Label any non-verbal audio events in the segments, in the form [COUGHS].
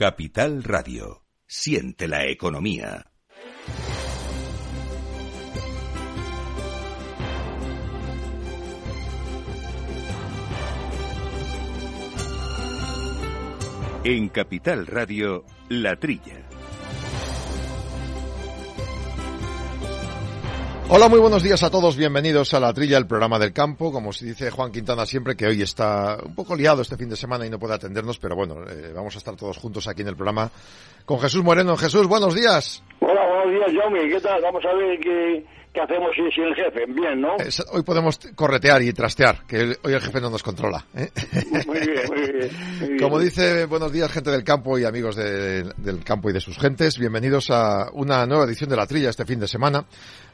Capital Radio. Siente la economía. En Capital Radio, La Trilla. Hola, muy buenos días a todos. Bienvenidos a La Trilla, el programa del campo. Como se dice Juan Quintana siempre, que hoy está un poco liado este fin de semana y no puede atendernos, pero bueno, eh, vamos a estar todos juntos aquí en el programa con Jesús Moreno. Jesús, buenos días. Hola, buenos días. ¿Qué tal? Vamos a ver qué, qué hacemos sin, sin el jefe. Bien, ¿no? Hoy podemos corretear y trastear, que el- hoy el jefe no nos controla. ¿eh? Muy bien, muy bien. muy bien. Como dice, buenos días gente del campo y amigos de- del campo y de sus gentes. Bienvenidos a una nueva edición de La Trilla este fin de semana.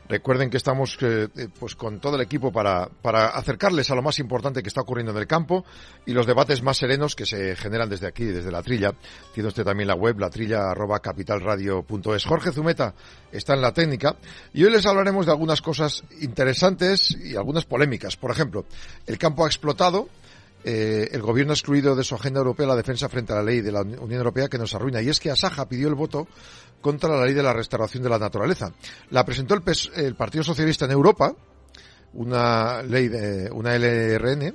Recuerden que estamos eh, eh, pues con todo el equipo para, para acercarles a lo más importante que está ocurriendo en el campo y los debates más serenos que se generan desde aquí, desde la trilla. Tiene usted también la web, latrilla.capitalradio.es. Jorge Zumeta está en la técnica y hoy les hablaremos de algunas cosas interesantes y algunas polémicas. Por ejemplo, el campo ha explotado, eh, el gobierno ha excluido de su agenda europea la defensa frente a la ley de la Unión Europea que nos arruina. Y es que Asaja pidió el voto contra la ley de la restauración de la naturaleza. La presentó el, el Partido Socialista en Europa, una ley de una LRN,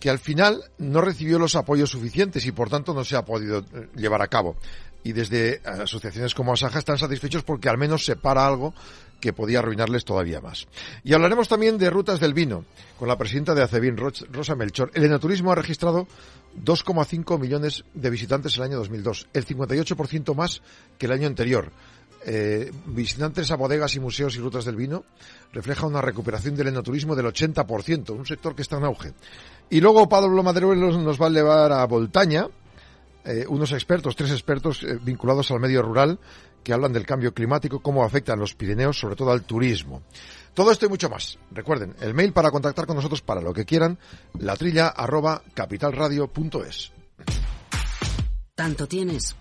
que al final no recibió los apoyos suficientes y por tanto no se ha podido eh, llevar a cabo. Y desde asociaciones como Asaja están satisfechos porque al menos se para algo que podía arruinarles todavía más. Y hablaremos también de rutas del vino con la presidenta de Acevin, Ros- Rosa Melchor. El enoturismo ha registrado 2,5 millones de visitantes el año 2002, el 58% más que el año anterior. Eh, visitantes a bodegas y museos y rutas del vino refleja una recuperación del enoturismo del 80%, un sector que está en auge. Y luego Pablo Maderuelos nos va a llevar a Voltaña, eh, unos expertos, tres expertos eh, vinculados al medio rural que hablan del cambio climático, cómo afectan los Pirineos, sobre todo al turismo. Todo esto y mucho más. Recuerden, el mail para contactar con nosotros para lo que quieran, latrilla arroba capitalradio.es. Tanto tienes,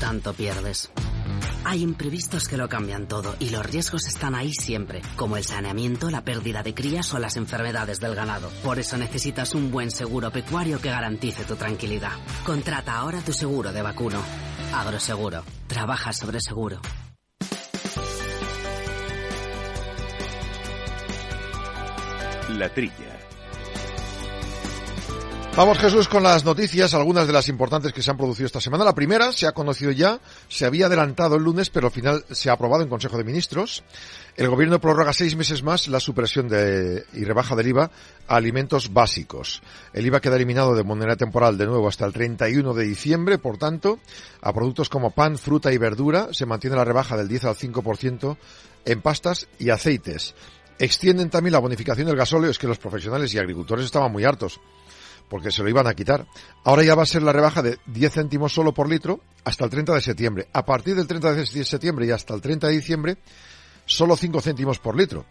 tanto pierdes. Hay imprevistos que lo cambian todo y los riesgos están ahí siempre, como el saneamiento, la pérdida de crías o las enfermedades del ganado. Por eso necesitas un buen seguro pecuario que garantice tu tranquilidad. Contrata ahora tu seguro de vacuno. Agroseguro. Trabaja sobre seguro. La Trilla. Vamos Jesús con las noticias, algunas de las importantes que se han producido esta semana. La primera se ha conocido ya, se había adelantado el lunes, pero al final se ha aprobado en Consejo de Ministros. El Gobierno prorroga seis meses más la supresión de, y rebaja del IVA a alimentos básicos. El IVA queda eliminado de manera temporal de nuevo hasta el 31 de diciembre, por tanto, a productos como pan, fruta y verdura se mantiene la rebaja del 10 al 5% en pastas y aceites. Extienden también la bonificación del gasóleo, es que los profesionales y agricultores estaban muy hartos porque se lo iban a quitar. Ahora ya va a ser la rebaja de 10 céntimos solo por litro hasta el 30 de septiembre. A partir del 30 de septiembre y hasta el 30 de diciembre, solo 5 céntimos por litro.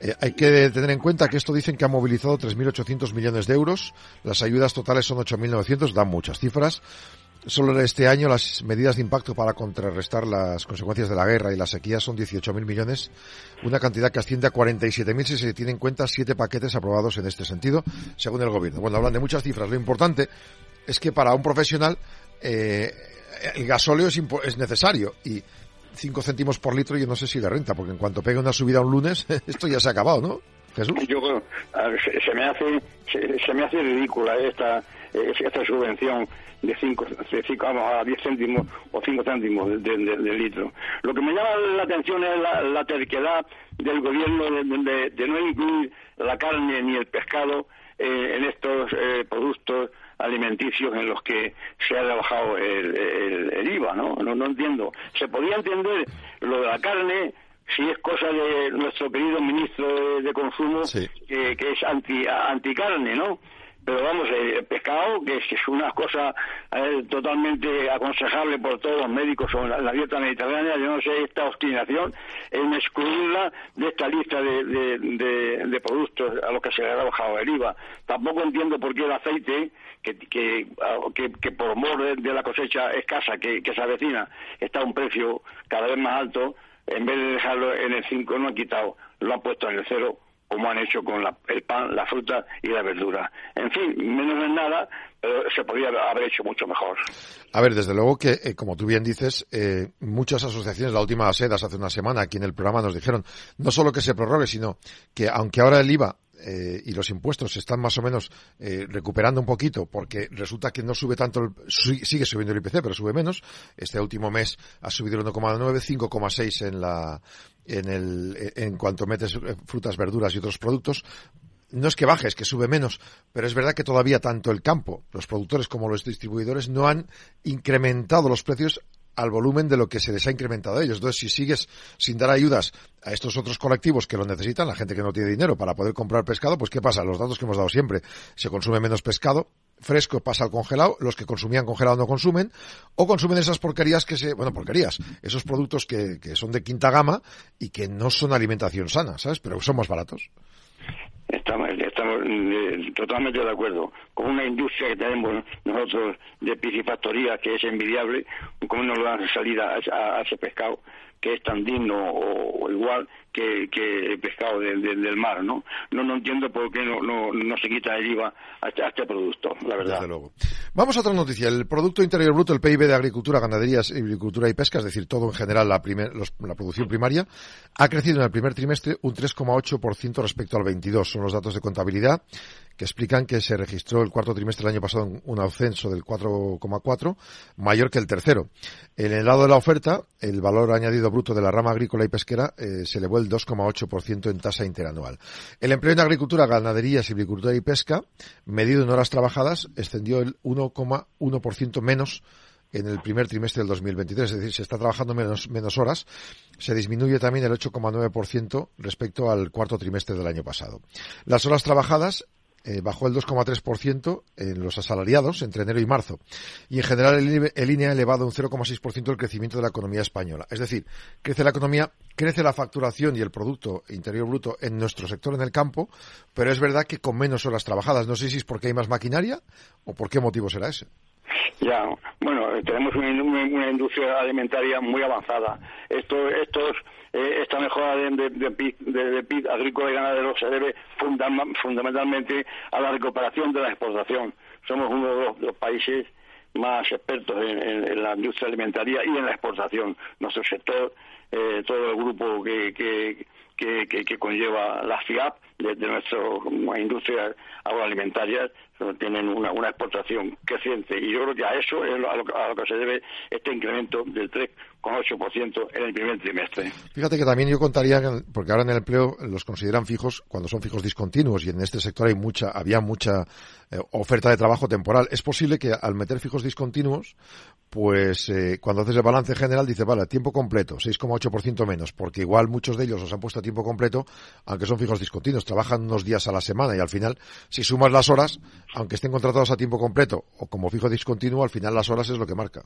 Eh, hay que tener en cuenta que esto dicen que ha movilizado 3.800 millones de euros. Las ayudas totales son 8.900, dan muchas cifras. Solo este año las medidas de impacto para contrarrestar las consecuencias de la guerra y la sequía son 18.000 millones, una cantidad que asciende a 47.000 si se tiene en cuenta siete paquetes aprobados en este sentido, según el gobierno. Bueno, hablan de muchas cifras. Lo importante es que para un profesional eh, el gasóleo es, es necesario y 5 céntimos por litro yo no sé si le renta, porque en cuanto pegue una subida un lunes, [LAUGHS] esto ya se ha acabado, ¿no? Jesús. Yo se, se me hace se, se me hace ridícula esta esta subvención de 5 vamos a 10 céntimos o 5 céntimos de, de- de litro. Lo que me llama la atención es la, la terquedad del gobierno de, de- de no incluir la carne ni el pescado eh, en estos eh, productos alimenticios en los que se ha rebajado el, el- el IVA, ¿no? ¿no? No entiendo. Se podía entender lo de la carne si es cosa de nuestro querido ministro de, de Consumo, Sí. que, que es anti anticarne, ¿no? Pero vamos, eh, el pescado, que es, una cosa eh, totalmente aconsejable por todos los médicos sobre la, dieta mediterránea, yo no sé esta obstinación en excluirla de esta lista de, de, productos a los que se le ha bajado el IVA. Tampoco entiendo por qué el aceite, que, que, ah, que, por mor de, la cosecha escasa que, que se avecina, está a un precio cada vez más alto, en vez de dejarlo en el 5 no han quitado, lo han puesto en el 0 como han hecho con la- el pan, la fruta y la verdura. En fin, menos en nada, se podría haber hecho mucho mejor. A ver, desde luego que, eh, como tú bien dices, eh, muchas asociaciones, la última SEDAS hace una semana aquí en el programa nos dijeron no solo que se prorrogue, sino que aunque ahora el IVA eh, y los impuestos se están más o menos eh, recuperando un poquito porque resulta que no sube tanto, sigue subiendo el IPC, pero sube menos. Este último mes ha subido el 1,9, 5,6 en la, en el, en cuanto metes frutas, verduras y otros productos. No es que baje, es que sube menos, pero es verdad que todavía tanto el campo, los productores como los distribuidores no han incrementado los precios al volumen de lo que se les ha incrementado a ellos. Entonces, si sigues sin dar ayudas a estos otros colectivos que lo necesitan, la gente que no tiene dinero para poder comprar pescado, pues ¿qué pasa? Los datos que hemos dado siempre, se consume menos pescado, fresco pasa al congelado, los que consumían congelado no consumen, o consumen esas porquerías que se, bueno, porquerías, esos productos que, que son de quinta gama y que no son alimentación sana, ¿sabes? Pero son más baratos. Estamos, estamos eh, totalmente de acuerdo. Con una industria que tenemos nosotros de piscifactoría que es envidiable, ¿cómo nos dan salida a, ese pescado que es tan digno o, igual que, el pescado del mar, ¿no? ¿no? No entiendo por qué no, no, se quita el IVA a este, este, producto, la verdad. Desde luego. Vamos a otra noticia. El Producto Interior Bruto, el PIB de Agricultura, Ganaderías, Agricultura y Pesca, es decir, todo en general, la, la producción primaria, ha crecido en el primer trimestre un 3,8% respecto al 22. Son los datos de contabilidad que explican que se registró el cuarto trimestre del año pasado un ascenso del 4,4, mayor que el tercero. En el lado de la oferta, el valor añadido bruto de la rama agrícola y pesquera eh, se elevó el 2,8% en tasa interanual. El empleo en agricultura, ganadería, silvicultura y pesca, medido en horas trabajadas, extendió el 1,1% menos en el primer trimestre del 2023, es decir, se está trabajando menos, menos horas, se disminuye también el 8,9% respecto al cuarto trimestre del año pasado. Las horas trabajadas eh, bajó el 2,3% en los asalariados entre enero y marzo. Y en general el, INE ha elevado un 0,6% el crecimiento de la economía española. Es decir, crece la economía, crece la facturación y el Producto Interior Bruto en nuestro sector en el campo, pero es verdad que con menos horas trabajadas. No sé si es porque hay más maquinaria o por qué motivo será ese. Ya, bueno, tenemos una, industria alimentaria muy avanzada. Esto, estos eh, esta mejora de, de, PIB, agrícola y ganadero se debe fundamentalmente a la recuperación de la exportación. Somos uno de los, países más expertos en, la industria alimentaria y en la exportación. Nuestro sector, eh, todo el grupo que, que, que, conlleva la FIAP de, nuestra industria agroalimentaria tienen una, exportación creciente y yo creo que a eso es a lo, que se debe este incremento del 3,8% en el primer trimestre. Fíjate que también yo contaría, porque ahora en el empleo los consideran fijos cuando son fijos discontinuos y en este sector hay mucha, había mucha eh, oferta de trabajo temporal. Es posible que al meter fijos discontinuos, pues eh, cuando haces el balance general dice, vale, tiempo completo, 6,8% menos, porque igual muchos de ellos los han puesto a tiempo completo, aunque son fijos discontinuos, trabajan unos días a la semana y al final, si sumas las horas, aunque estén contratados a tiempo completo o como fijo discontinuo, al final las horas es lo que marca.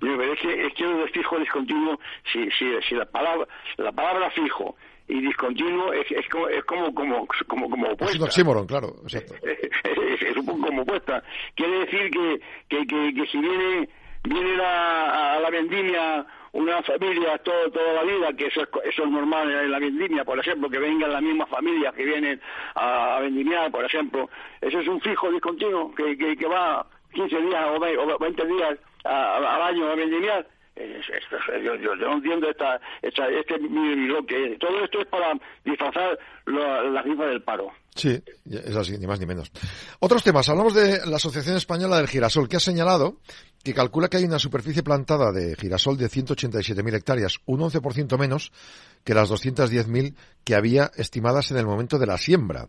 es que, es que de fijo discontinuo, si, si, si la palabra, la palabra fijo y discontinuo es, es, como, es como, como, como, como opuesta. Es un oxímoron, claro, exacto. [LAUGHS] es, un poco como opuesta. Quiere decir que, que, que, que si viene vienen a, a la vendimia una familia todo, toda la vida, que eso es, eso es normal en la vendimia, por ejemplo, que vengan las mismas familias que vienen a, vendimiar, por ejemplo. Eso es un fijo discontinuo que, que, que va 15 días o 20 días al año a vendimiar. Yo, yo, no entiendo esta, esta, este que todo esto es para disfrazar la cifra del paro. Sí, es así, ni más ni menos. Otros temas. Hablamos de la Asociación Española del Girasol, que ha señalado que calcula que hay una superficie plantada de girasol de 187.000 hectáreas, un 11% menos que las 210.000 que había estimadas en el momento de la siembra.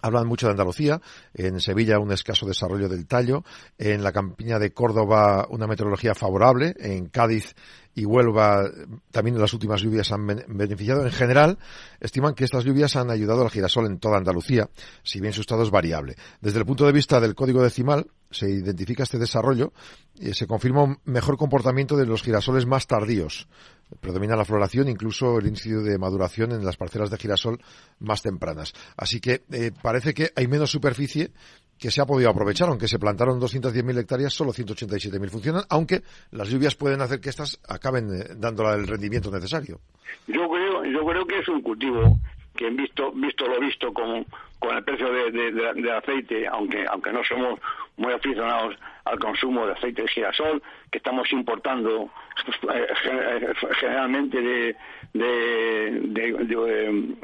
Hablan mucho de Andalucía, en Sevilla un escaso desarrollo del tallo, en la campiña de Córdoba una meteorología favorable, en Cádiz y Huelva también las últimas lluvias han beneficiado. En general, estiman que estas lluvias han ayudado al girasol en toda Andalucía, si bien su estado es variable. Desde el punto de vista del código decimal, se identifica este desarrollo y se confirma un mejor comportamiento de los girasoles más tardíos. Predomina la floración, incluso el índice de maduración en las parcelas de girasol más tempranas. Así que eh, parece que hay menos superficie que se ha podido aprovechar, aunque se plantaron 210.000 hectáreas, solo 187.000 funcionan, aunque las lluvias pueden hacer que estas acaben eh, dando el rendimiento necesario. Yo creo, yo creo que es un cultivo que visto, visto lo visto con, con el precio de, de, aceite, aunque, aunque no somos muy aficionados al consumo de aceite de girasol, que estamos importando eh, generalmente de, de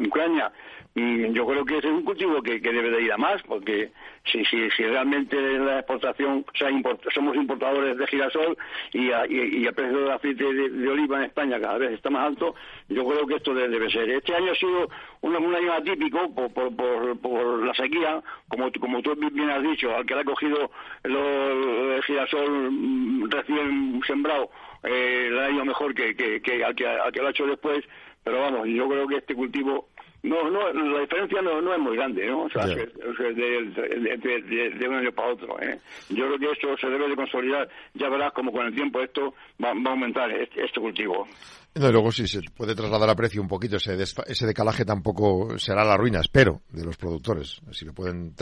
Ucrania y yo creo que ese es un cultivo que, debe de ir a más, porque si, si, si realmente la exportación, o sea, somos importadores de girasol y, y, el precio del aceite de, oliva en España cada vez está más alto, yo creo que esto debe, ser. Este año ha sido un, año atípico por, por, por, la sequía, como, como tú bien has dicho, al que le ha cogido el girasol mm, recién sembrado, eh, le ha ido mejor que, que, al que, al que lo ha hecho después, pero vamos, yo creo que este cultivo no, no, la diferencia no, no es muy grande, ¿no? O sea, de, de, un año para otro. ¿eh? Yo creo que esto se debe de consolidar. Ya verás como con el tiempo esto va, a aumentar este, este, cultivo. No, y luego si se puede trasladar a precio un poquito, ese, ese decalaje tampoco será la ruina, espero, de los productores. Si lo pueden,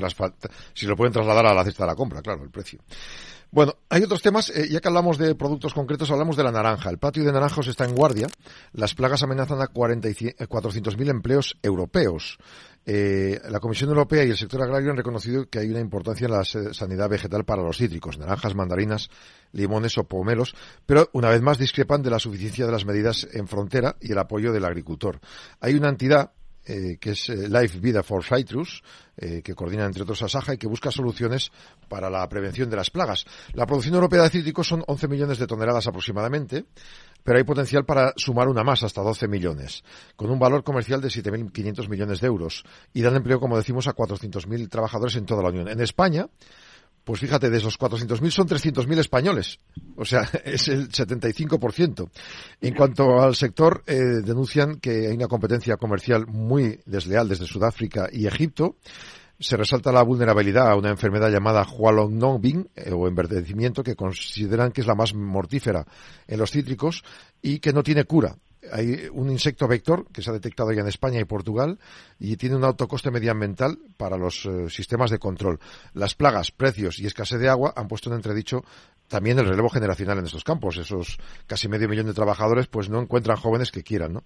si lo pueden trasladar a la cesta de la compra, claro, el precio. Bueno, hay otros temas, eh, ya que hablamos de productos concretos, hablamos de la naranja. El patio de naranjos está en guardia. Las plagas amenazan a 400.000 empleos europeos. Eh, la Comisión Europea y el sector agrario han reconocido que hay una importancia en la sanidad vegetal para los cítricos, naranjas, mandarinas, limones o pomelos, pero una vez más discrepan de la suficiencia de las medidas en frontera y el apoyo del agricultor. Hay una entidad eh, que es eh, Life Vida for Citrus, eh, que coordina entre otros a Saja y que busca soluciones para la prevención de las plagas. La producción europea de cítricos son 11 millones de toneladas aproximadamente, pero hay potencial para sumar una más, hasta 12 millones, con un valor comercial de 7.500 millones de euros y dan empleo, como decimos, a 400.000 trabajadores en toda la Unión. En España, pues fíjate, de esos 400.000 son 300.000 españoles. O sea, [LAUGHS] es el 75%. En cuanto al sector, eh, denuncian que hay una competencia comercial muy desleal desde Sudáfrica y Egipto. Se resalta la vulnerabilidad a una enfermedad llamada Hualong eh, o enverdecimiento que consideran que es la más mortífera en los cítricos y que no tiene cura hay un insecto vector que se ha detectado ya en España y Portugal y tiene un alto coste medioambiental para los eh, sistemas de control. Las plagas, precios y escasez de agua han puesto en entredicho también el relevo generacional en estos campos. Esos casi medio millón de trabajadores pues no encuentran jóvenes que quieran. ¿no?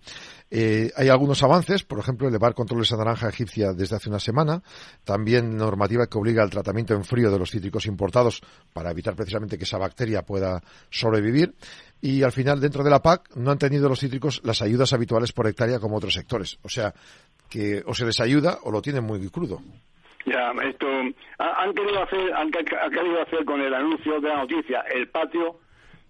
Eh, hay algunos avances, por ejemplo, elevar controles a naranja egipcia desde hace una semana, también normativa que obliga al tratamiento en frío de los cítricos importados para evitar precisamente que esa bacteria pueda sobrevivir y al final dentro de la PAC no han tenido los cítricos las ayudas habituales por hectárea como otros sectores. O sea, que o se les ayuda o lo tienen muy crudo. Ya, esto han querido hacer, han, querido hacer con el anuncio de la noticia el patio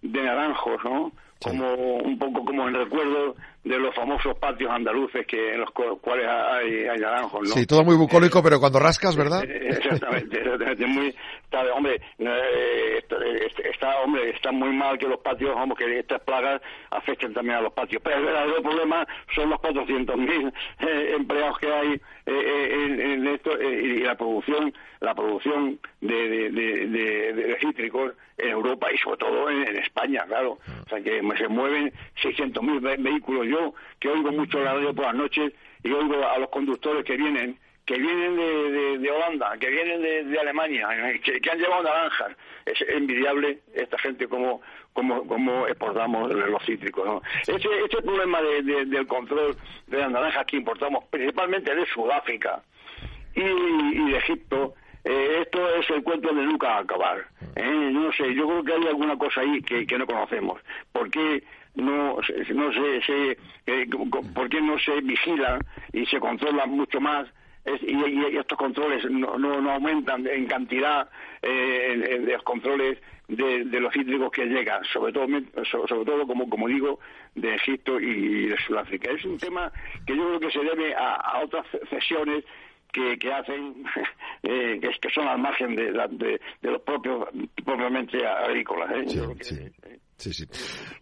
de naranjos, ¿no? Como un poco como en recuerdo de los famosos patios andaluces que en los cuales hay, hay naranjos, ¿no? Sí, todo muy bucólico, pero cuando rascas, ¿verdad? Exactamente, [LAUGHS] exactamente muy, está, hombre, eh, está, hombre, está muy mal que los patios, vamos, que estas plagas afecten también a los patios. Pero el verdadero problema son los 400.000 eh, empleados que hay eh, en, esto y la producción, la producción de, de, cítricos en Europa y sobre todo en, España, claro. O sea que se mueven 600.000 vehículos que oigo mucho la radio por las noches y oigo a los conductores que vienen que vienen de, de, Holanda, que vienen de, Alemania, que, han llevado naranjas. Es envidiable esta gente como, como, como exportamos los cítricos. ¿no? Ese, ese problema del control de las naranjas que importamos, principalmente de Sudáfrica y, de Egipto, eh, esto es el cuento de nunca acabar. ¿eh? No sé, yo creo que hay alguna cosa ahí que, que no conocemos. ¿Por qué no, no se, se eh, por qué no se vigila y se controla mucho más y, estos controles no, no, aumentan en cantidad eh, los controles de, los hídricos que llegan, sobre todo, sobre, todo como, como digo, de Egipto y de Sudáfrica. Es un tema que yo creo que se debe a, otras cesiones que, que hacen, [LAUGHS] eh, que, son al margen de, de, los propios, propiamente agrícolas. ¿eh? Sí, sí.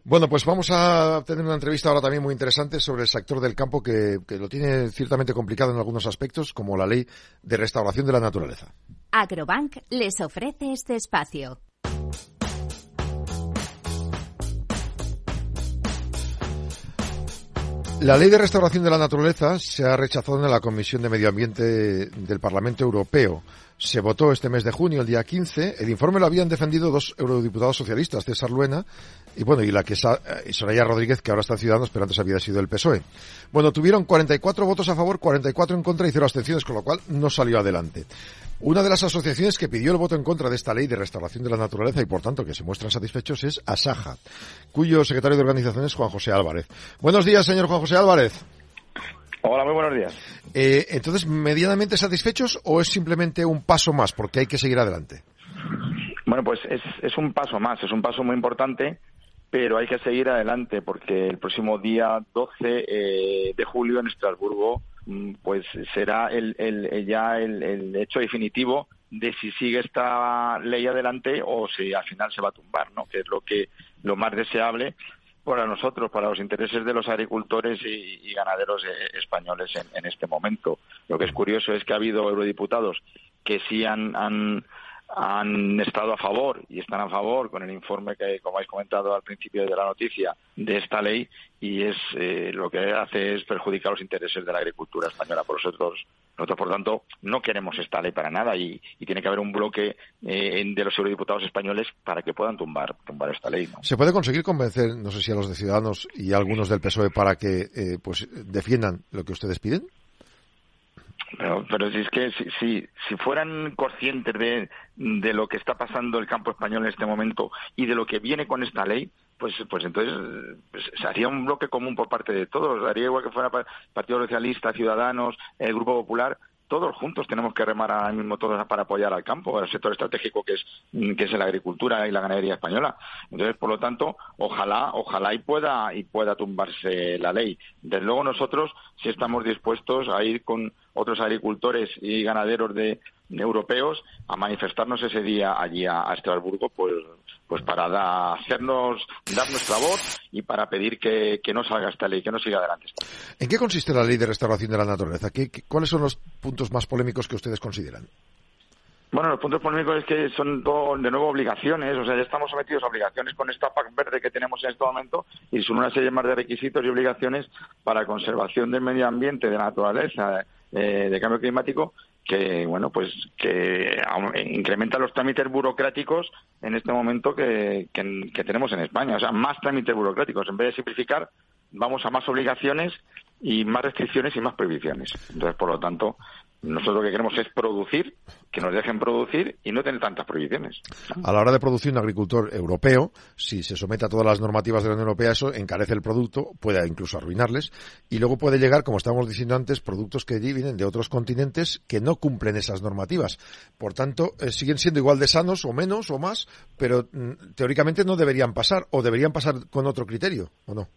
Bueno, pues vamos a tener una entrevista ahora también muy interesante sobre el sector del campo que, lo tiene ciertamente complicado en algunos aspectos, como la ley de restauración de la naturaleza. Agrobank les ofrece este espacio. La ley de restauración de la naturaleza se ha rechazado en la Comisión de Medio Ambiente del Parlamento Europeo. Se votó este mes de junio, el día 15. El informe lo habían defendido dos eurodiputados socialistas, César Luena y bueno, y la que eh, Soraya Rodríguez, que ahora está en Ciudadanos, pero antes había sido el PSOE. Bueno, tuvieron 44 votos a favor, 44 en contra y cero abstenciones, con lo cual no salió adelante. Una de las asociaciones que pidió el voto en contra de esta ley de restauración de la naturaleza y por tanto que se muestran satisfechos es Asaja, cuyo secretario de organización es Juan José Álvarez. Buenos días, señor Juan José Álvarez. Hola, muy buenos días. Eh, entonces, ¿medianamente satisfechos o es simplemente un paso más porque hay que seguir adelante? Bueno, pues es, es un paso más, es un paso muy importante pero hay que seguir adelante porque el próximo día 12 eh, de julio en Estrasburgo pues será el, el, ya el, hecho definitivo de si sigue esta ley adelante o si al final se va a tumbar, ¿no? Que es lo que lo más deseable para nosotros, para los intereses de los agricultores y, ganaderos eh, españoles en, en, este momento. Lo que es curioso es que ha habido eurodiputados que sí han, han han estado a favor y están a favor con el informe que, como habéis comentado al principio de la noticia, de esta ley y es eh, lo que hace es perjudicar los intereses de la agricultura española. Por nosotros, nosotros, por tanto, no queremos esta ley para nada y, tiene que haber un bloque eh, de los eurodiputados españoles para que puedan tumbar, tumbar esta ley. ¿Se puede conseguir convencer, no sé si a los de Ciudadanos y a algunos del PSOE para que eh, pues defiendan lo que ustedes piden? Pero, pero si es que si, si, si fueran conscientes de, de lo que está pasando el campo español en este momento y de lo que viene con esta ley, pues, pues entonces pues, se haría un bloque común por parte de todos. Haría igual que fuera Partido Socialista, Ciudadanos, el Grupo Popular, todos juntos tenemos que remar ahora mismo todos para apoyar al campo, al sector estratégico que es que es la agricultura y la ganadería española. Entonces, por lo tanto, ojalá, ojalá y pueda y pueda tumbarse la ley. Desde luego nosotros sí estamos dispuestos a ir con otros agricultores y ganaderos de, europeos a manifestarnos ese día allí a, Estrasburgo, pues, pues para hacernos, dar nuestra voz y para pedir que, no salga esta ley, que no siga adelante. ¿En qué consiste la ley de restauración de la naturaleza? ¿Qué, cuáles son los puntos más polémicos que ustedes consideran? Bueno, los puntos polémicos es que son de nuevo obligaciones, o sea, ya estamos sometidos a obligaciones con esta PAC verde que tenemos en este momento y son una serie más de requisitos y obligaciones para conservación del medio ambiente, de la naturaleza, eh, de cambio climático que bueno pues que incrementa los trámites burocráticos en este momento que, que, tenemos en España. O sea más trámites burocráticos. En vez de simplificar vamos a más obligaciones y más restricciones y más prohibiciones. Entonces por lo tanto nosotros lo que queremos es producir, que nos dejen producir y no tener tantas prohibiciones. A la hora de producir un agricultor europeo, si se somete a todas las normativas de la Unión Europea, eso encarece el producto, puede incluso arruinarles, y luego puede llegar, como estábamos diciendo antes, productos que vienen de otros continentes que no cumplen esas normativas. Por tanto, eh, siguen siendo igual de sanos o menos o más, pero mm, teóricamente no deberían pasar, o deberían pasar con otro criterio, ¿o no?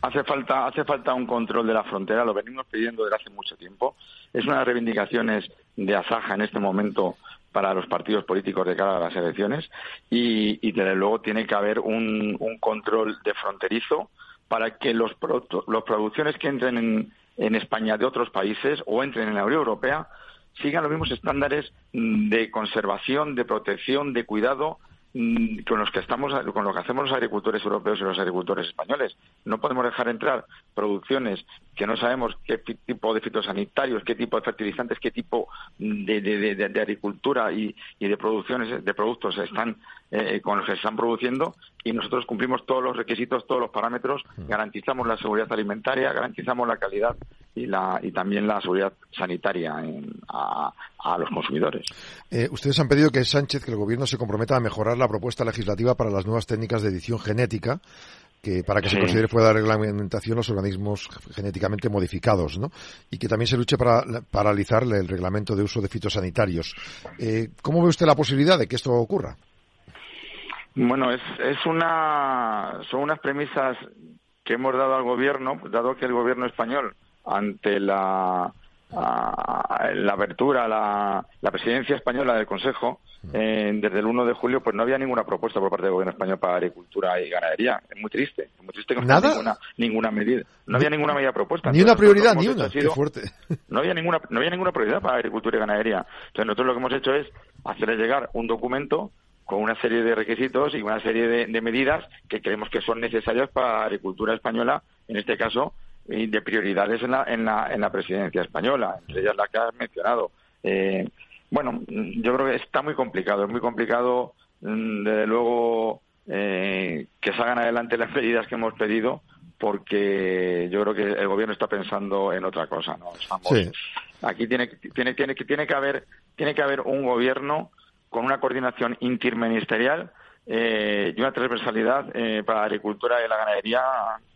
Hace falta, hace falta un control de la frontera, lo venimos pidiendo desde hace mucho tiempo. Es una de las reivindicaciones de Asaja en este momento para los partidos políticos de cara a las elecciones y, desde luego tiene que haber un, control de fronterizo para que los, los producciones que entren en, en España de otros países o entren en la Unión Europea sigan los mismos estándares de conservación, de protección, de cuidado con los que estamos con lo que hacemos los agricultores europeos y los agricultores españoles. No podemos dejar entrar producciones que no sabemos qué tipo de fitosanitarios qué tipo de fertilizantes qué tipo de, de, agricultura y, de producciones de productos están eh, con los que se están produciendo y nosotros cumplimos todos los requisitos todos los parámetros garantizamos la seguridad alimentaria garantizamos la calidad y la y también la seguridad sanitaria a, los consumidores eh, ustedes han pedido que Sánchez que el gobierno se comprometa a mejorar la propuesta legislativa para las nuevas técnicas de edición genética que para que se considere fuera de reglamentación los organismos genéticamente modificados, ¿no? Y que también se luche para paralizar el reglamento de uso de fitosanitarios. Eh, ¿Cómo ve usted la posibilidad de que esto ocurra? Bueno, es, es una, son unas premisas que hemos dado al gobierno, dado que el gobierno español, ante la, la apertura, la, la presidencia española del Consejo, eh, desde el 1 de julio pues no había ninguna propuesta por parte del gobierno español para agricultura y ganadería. Es muy triste, es muy triste que no ¿Nada? ninguna, ninguna medida. No había ninguna medida propuesta. Ni una prioridad, ni una. Qué fuerte. [LAUGHS] No había ninguna, no había ninguna prioridad para agricultura y ganadería. Entonces nosotros lo que hemos hecho es hacerle llegar un documento con una serie de requisitos y una serie de, medidas que creemos que son necesarias para la agricultura española, en este caso, y de prioridades en la, en la, en la presidencia española, entre ellas la que has mencionado. Eh, bueno, yo creo que está muy complicado, es muy complicado, mm, desde luego, eh, que salgan adelante las medidas que hemos pedido, porque yo creo que el gobierno está pensando en otra cosa, ¿no? Aquí tiene, tiene, tiene, tiene que haber, tiene que haber un gobierno con una coordinación interministerial eh, y una transversalidad eh, para la agricultura y la ganadería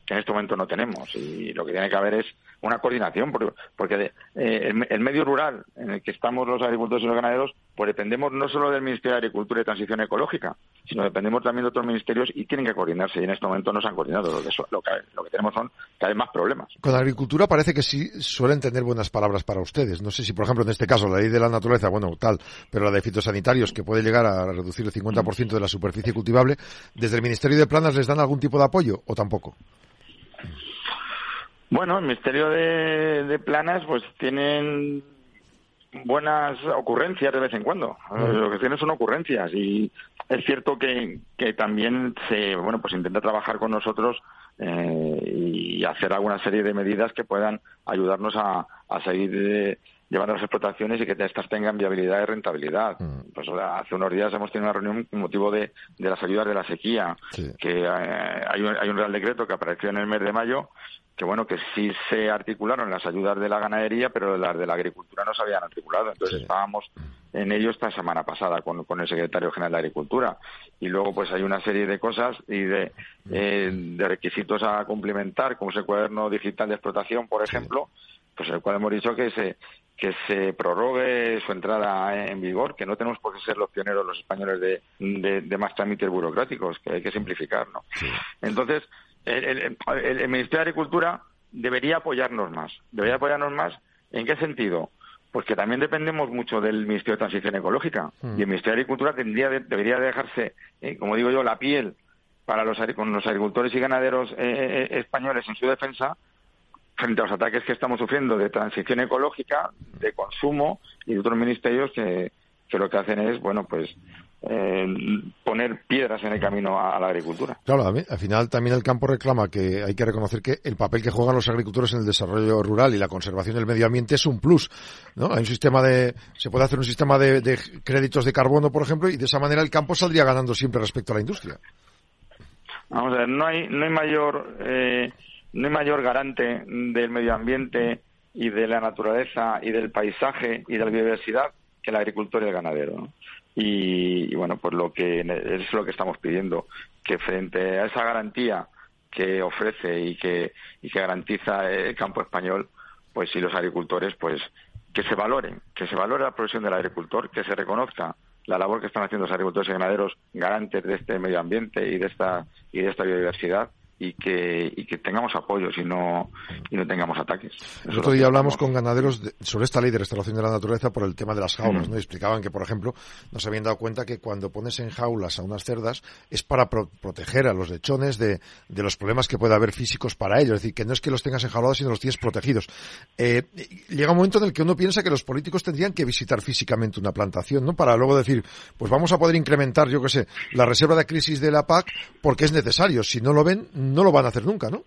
que en este momento no tenemos. Y lo que tiene que haber es una coordinación, porque, eh, el, medio rural en el que estamos los agricultores y los ganaderos, pues dependemos no solo del Ministerio de Agricultura y Transición Ecológica, sino dependemos también de otros ministerios y tienen que coordinarse. Y en este momento no se han coordinado. Lo que, lo que, lo que tenemos son cada vez más problemas. Con la agricultura parece que sí suelen tener buenas palabras para ustedes. No sé si, por ejemplo, en este caso, la ley de la naturaleza, bueno, tal, pero la de fitosanitarios, que puede llegar a reducir el 50% de la superficie cultivable, ¿desde el Ministerio de Planas les dan algún tipo de apoyo o tampoco? Bueno, el Ministerio de, Planas pues tienen buenas ocurrencias de vez en cuando. Lo que tienen son ocurrencias y es cierto que, que también se bueno pues intenta trabajar con nosotros eh, y hacer alguna serie de medidas que puedan ayudarnos a, a seguir llevando las explotaciones y que estas tengan viabilidad y rentabilidad. Mm. Pues hace unos días hemos tenido una reunión con motivo de, de las ayudas de la sequía, que eh, hay, un, hay un real decreto que apareció en el mes de mayo que bueno que sí se articularon las ayudas de la ganadería pero las de la agricultura no se habían articulado. Entonces estábamos en ello esta semana pasada con, con, el secretario general de agricultura. Y luego pues hay una serie de cosas y de, eh, de requisitos a cumplimentar como es el cuaderno digital de explotación por ejemplo pues el cual hemos dicho que se que se prorrogue su entrada en vigor, que no tenemos por qué ser los pioneros los españoles de, de, más trámites burocráticos, que hay que simplificar, ¿no? Entonces, el, Ministerio de Agricultura debería apoyarnos más. Debería apoyarnos más, ¿en qué sentido? Pues que también dependemos mucho del Ministerio de Transición Ecológica. Mm. Y el Ministerio de Agricultura tendría debería dejarse, eh, como digo yo, la piel para los, con los agricultores y ganaderos eh, eh, españoles en su defensa frente a los ataques que estamos sufriendo de transición ecológica, de consumo y de otros ministerios que, que lo que hacen es, bueno, pues eh, poner piedras en el camino a, la agricultura. Claro, al final también el campo reclama que hay que reconocer que el papel que juegan los agricultores en el desarrollo rural y la conservación del medio ambiente es un plus, ¿no? Hay un sistema de, se puede hacer un sistema de, créditos de carbono, por ejemplo, y de esa manera el campo saldría ganando siempre respecto a la industria. Vamos a ver, no hay, no hay mayor, eh, no hay mayor garante del medio ambiente y de la naturaleza y del paisaje y de la biodiversidad que el agricultor y el ganadero. Y, bueno, pues lo que es lo que estamos pidiendo, que frente a esa garantía que ofrece y que, y que garantiza el campo español, pues si los agricultores, pues que se valoren, que se valore la profesión del agricultor, que se reconozca la labor que están haciendo los agricultores y ganaderos garantes de este medio ambiente y de esta y de esta biodiversidad y que, y que tengamos apoyos y no, y no tengamos ataques. el otro día hablamos con ganaderos sobre esta ley de restauración de la naturaleza por el tema de las jaulas, ¿no? explicaban que, por ejemplo, no se habían dado cuenta que cuando pones en jaulas a unas cerdas es para proteger a los lechones de, de, los problemas que puede haber físicos para ellos. Es decir, que no es que los tengas enjaulados, sino los tienes protegidos. Eh, llega un momento en el que uno piensa que los políticos tendrían que visitar físicamente una plantación, ¿no? Para luego decir, pues vamos a poder incrementar, yo qué sé, la reserva de crisis de la PAC porque es necesario. Si no lo ven, no lo van a hacer nunca, ¿no?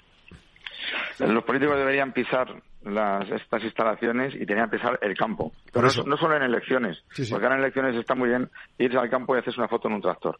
Los políticos deberían pisar las, estas instalaciones y tenían que pisar el campo. Pero no, solo en elecciones, porque ahora en elecciones está muy bien irse al campo y hacerse una foto en un tractor.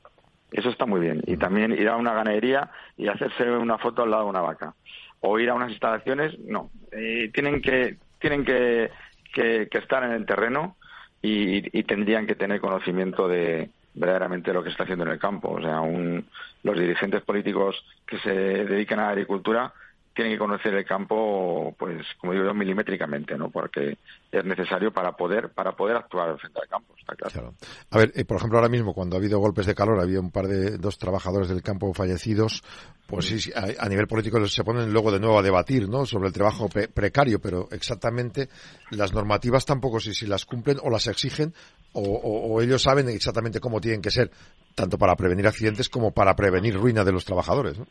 Eso está muy bien. Y también ir a una ganadería y hacerse una foto al lado de una vaca. O ir a unas instalaciones, no. Eh, tienen que tienen que, que, estar en el terreno y, y tendrían que tener conocimiento de, verdaderamente lo que se está haciendo en el campo. O sea, un, los dirigentes políticos que se dedican a la agricultura tienen que conocer el campo, pues, como digo milimétricamente, ¿no? Porque es necesario para poder, para poder actuar frente al campo, está claro. A ver, eh, por ejemplo, ahora mismo, cuando ha habido golpes de calor, había un par de dos trabajadores del campo fallecidos, pues sí, a, nivel político se ponen luego de nuevo a debatir, ¿no? Sobre el trabajo precario, pero exactamente las normativas tampoco sé si las cumplen o las exigen o, ellos saben exactamente cómo tienen que ser, tanto para prevenir accidentes como para prevenir ruina de los trabajadores, ¿no?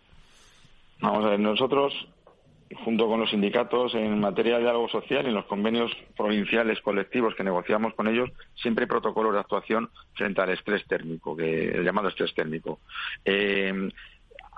Vamos a ver, nosotros junto con los sindicatos en materia de diálogo social y en los convenios provinciales colectivos que negociamos con ellos, siempre hay protocolos de actuación frente al estrés térmico, que, el llamado estrés térmico. Eh,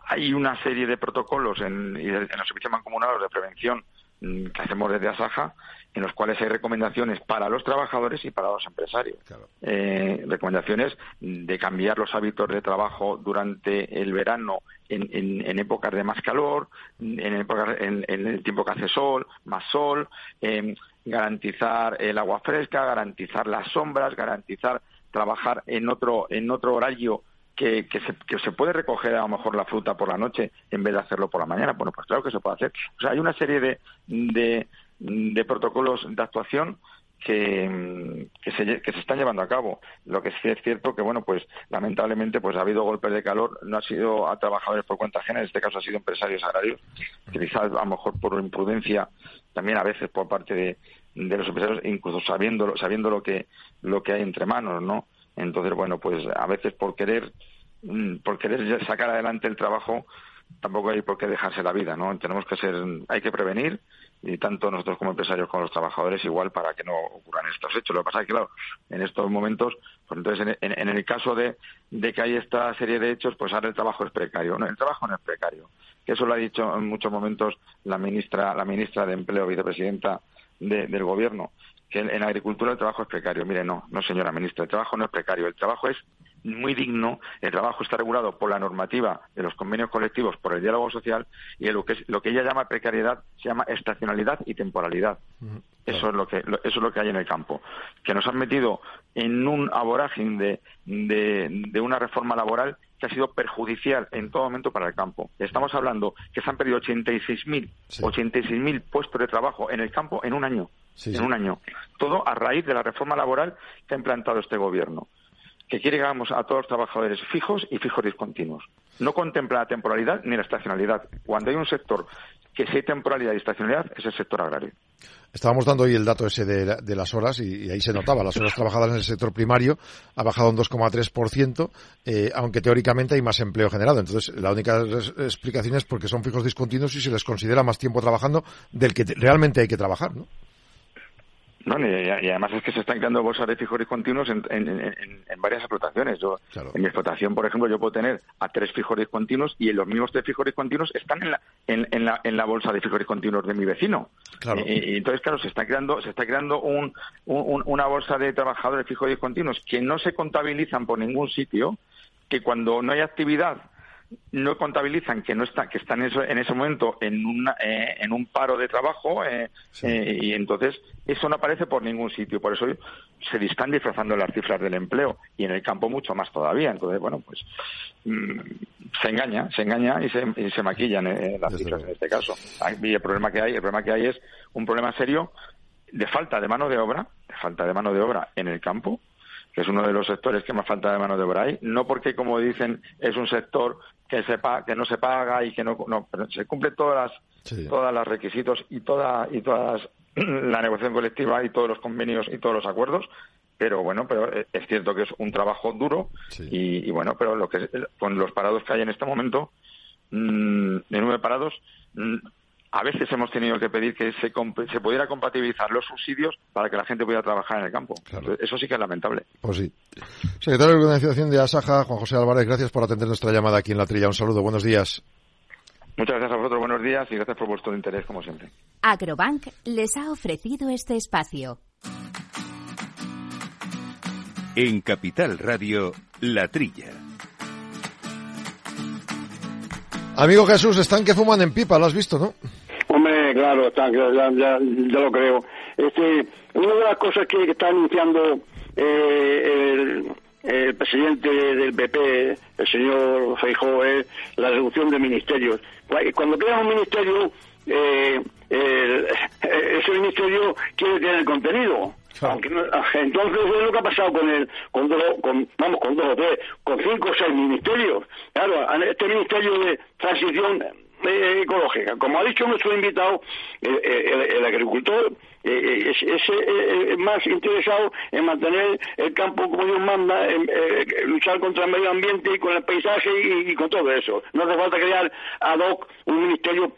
hay una serie de protocolos en, en los servicios mancomunados de prevención mm, que hacemos desde Asaja, en los cuales hay recomendaciones para los trabajadores y para los empresarios. Eh, recomendaciones de cambiar los hábitos de trabajo durante el verano en, épocas de más calor, en, en, el tiempo que hace sol, más sol, eh, garantizar el agua fresca, garantizar las sombras, garantizar trabajar en otro, en otro horario que, que, se, que, se, puede recoger a lo mejor la fruta por la noche en vez de hacerlo por la mañana. Bueno, pues claro que se puede hacer. O sea, hay una serie de, de, de protocolos de actuación que, se, que se están llevando a cabo. Lo que sí es cierto que, bueno, pues lamentablemente pues ha habido golpes de calor, no ha sido a trabajadores por cuenta ajena, en este caso ha sido empresarios agrarios, que quizás a lo mejor por imprudencia, también a veces por parte de, de los empresarios, incluso sabiendo, sabiendo lo que, lo que hay entre manos, ¿no? Entonces, bueno, pues a veces por querer, mm, por querer sacar adelante el trabajo, tampoco hay por qué dejarse la vida, ¿no? Tenemos que ser, hay que prevenir, y tanto nosotros como empresarios como los trabajadores igual para que no ocurran estos hechos. Lo que pasa es que, claro, en estos momentos, pues entonces en, el caso de, de, que hay esta serie de hechos, pues ahora el trabajo es precario. No, el trabajo no es precario. Que eso lo ha dicho en muchos momentos la ministra, la ministra de Empleo, vicepresidenta del Gobierno, que en, en agricultura el trabajo es precario. Mire, no, no señora ministra, el trabajo no es precario. El trabajo es muy digno, el trabajo está regulado por la normativa de los convenios colectivos, por el diálogo social, y lo que, lo que ella llama precariedad se llama estacionalidad y temporalidad. Eso es lo que eso es lo que hay en el campo, que nos han metido en un aborágin de, de, una reforma laboral que ha sido perjudicial en todo momento para el campo. Estamos hablando que se han perdido 86.000 86.000 puestos de trabajo en el campo en un año. en un año. Todo a raíz de la reforma laboral que ha implantado este gobierno que quiere que hagamos a todos los trabajadores fijos y fijos discontinuos. No contempla la temporalidad ni la estacionalidad. Cuando hay un sector que sí hay temporalidad y estacionalidad, es el sector agrario. Estábamos dando hoy el dato ese de, las horas y, ahí se notaba. Las horas trabajadas en el sector primario ha bajado un 2,3%, eh, aunque teóricamente hay más empleo generado. Entonces, la única explicación es porque son fijos discontinuos y se les considera más tiempo trabajando del que realmente hay que trabajar, ¿no? No, y, además es que se están creando bolsas de fijores continuos en, varias explotaciones. Yo, En mi explotación, por ejemplo, yo puedo tener a tres fijores continuos y los mismos tres fijores continuos están en la, en, la, en la bolsa de fijores continuos de mi vecino. Y, entonces, claro, se está creando, se está creando un, una bolsa de trabajadores fijores continuos que no se contabilizan por ningún sitio, que cuando no hay actividad no contabilizan que no está que están en, ese momento en, eh, en un paro de trabajo eh, eh, y entonces eso no aparece por ningún sitio. Por eso se están disfrazando las cifras del empleo y en el campo mucho más todavía. Entonces bueno pues mm, se engaña se engaña y se, se maquillan las cifras en este caso. Y el problema que hay el problema que hay es un problema serio de falta de mano de obra de falta de mano de obra en el campo que es uno de los sectores que más falta de mano de obra hay, no porque, como dicen, es un sector que se que no se paga y que no, no pero se cumple todas las todas los requisitos y toda y todas [CLEARS THROAT] la negociación colectiva y todos los convenios y todos los acuerdos. Pero bueno pero es cierto que es un trabajo duro y, bueno pero lo que con los parados que hay en este momento mmm, de nueve parados mm, a veces hemos tenido que pedir que se, se pudiera compatibilizar los subsidios para que la gente pudiera trabajar en el campo. Eso sí que es lamentable. Pues sí. Secretario de Organización de Asaja, Juan José Álvarez, gracias por atender nuestra llamada aquí en La Trilla. Un saludo, buenos días. Muchas gracias a vosotros, buenos días y gracias por vuestro interés, como siempre. Agrobank les ha ofrecido este espacio. En Capital Radio, La Trilla. Amigo Jesús, están que fuman en pipa, lo has visto, ¿no? Claro, está, ya, ya, lo creo. Este, una de las cosas que, está anunciando eh, el, presidente del PP, el señor Feijóo, es la reducción de ministerios. Cuando crea un ministerio, eh, [LAUGHS] ese ministerio quiere tener contenido. entonces es lo que ha pasado con el, con, con vamos, con dos o tres, con cinco o seis ministerios. Claro, este ministerio de transición eh, ecológica. Como ha dicho nuestro invitado, el, agricultor eh, es, más interesado en mantener el campo como Dios manda, en, luchar contra el medio ambiente y con el paisaje y, con todo eso. No hace falta crear ad hoc un ministerio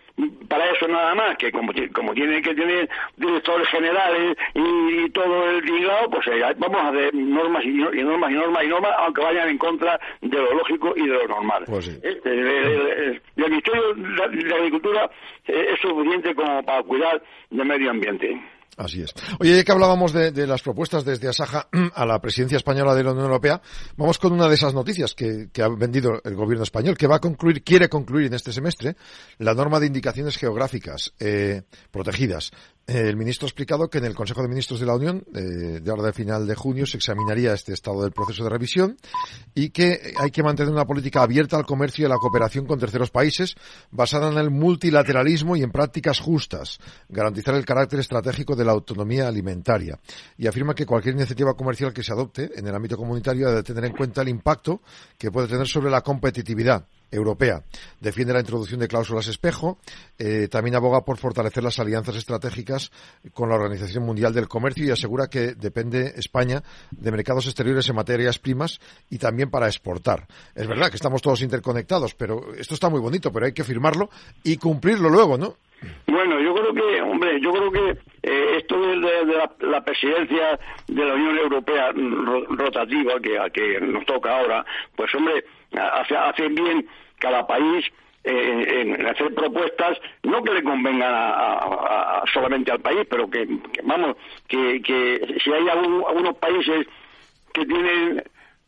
para eso nada más, que como, como tiene que tener directores generales y, todo el ligado, pues vamos a hacer normas y, normas y normas y normas, aunque vayan en contra de lo lógico y de lo normal. Pues este, el, Ministerio de Agricultura es suficiente como para cuidar del medio ambiente. Así es. Oye, que hablábamos de, las propuestas desde Asaja a la presidencia española de la Unión Europea, vamos con una de esas noticias que, ha vendido el gobierno español, que va a concluir, quiere concluir en este semestre, la norma de indicaciones geográficas eh, protegidas el ministro ha explicado que en el Consejo de Ministros de la Unión, eh, de ahora de final de junio, se examinaría este estado del proceso de revisión y que hay que mantener una política abierta al comercio y a la cooperación con terceros países basada en el multilateralismo y en prácticas justas, garantizar el carácter estratégico de la autonomía alimentaria. Y afirma que cualquier iniciativa comercial que se adopte en el ámbito comunitario debe tener en cuenta el impacto que puede tener sobre la competitividad europea. Defiende la introducción de cláusulas espejo. Eh, también aboga por fortalecer las alianzas estratégicas con la Organización Mundial del Comercio y asegura que depende España de mercados exteriores en materias primas y también para exportar. Es verdad que estamos todos interconectados, pero esto está muy bonito, pero hay que firmarlo y cumplirlo luego, ¿no? Bueno, yo creo que, hombre, yo creo que eh, esto de, la, presidencia de la Unión Europea rotativa que, a que nos toca ahora, pues hombre, hace, hace bien cada país eh, en hacer propuestas, no que le convengan a, solamente al país, pero que, vamos, que, que, si hay algunos países que tienen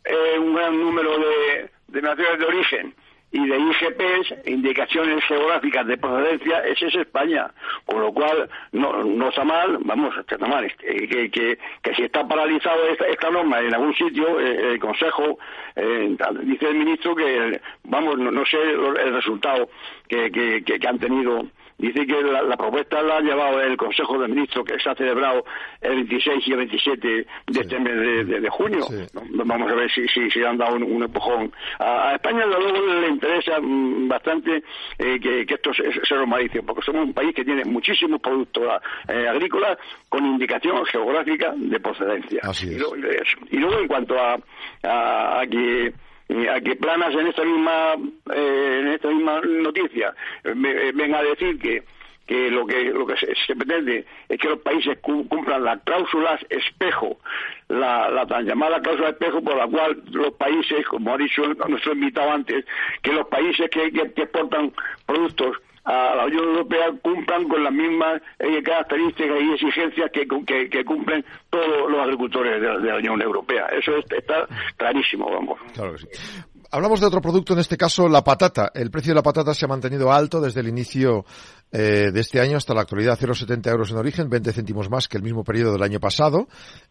eh, un gran número de, de naciones de origen y de IGPs, indicaciones geográficas de procedencia, ese es España. Con lo cual, no, no está mal, vamos, está mal, que, que, que si está paralizado esta, norma en algún sitio, eh, el Consejo, eh, dice el ministro que, vamos, no, sé el resultado que, que, que han tenido Dice que la, propuesta la ha llevado el Consejo de Ministros que se ha celebrado el 26 y el 27 de este mes de, junio. Vamos a ver si, si, si han dado un, empujón. A, España, luego, le interesa mm, bastante eh, que, esto se, se normalice, porque somos un país que tiene muchísimos productos eh, agrícolas con indicación geográfica de procedencia. y, luego, en cuanto a, a que a que Planas en esta misma eh, en esta misma noticia eh, eh, venga a decir que que lo que lo que se, pretende es que los países cumplan las cláusulas espejo, la, la tan llamada cláusula espejo por la cual los países, como ha dicho nuestro invitado antes, que los países que, que exportan productos a la Unión Europea cumplan con las mismas eh, características y exigencias que, que, cumplen todos los agricultores de, la Unión Europea. Eso está clarísimo, vamos. Hablamos de otro producto, en este caso la patata. El precio de la patata se ha mantenido alto desde el inicio eh, de este año hasta la actualidad, 0,70 euros en origen, 20 céntimos más que el mismo periodo del año pasado.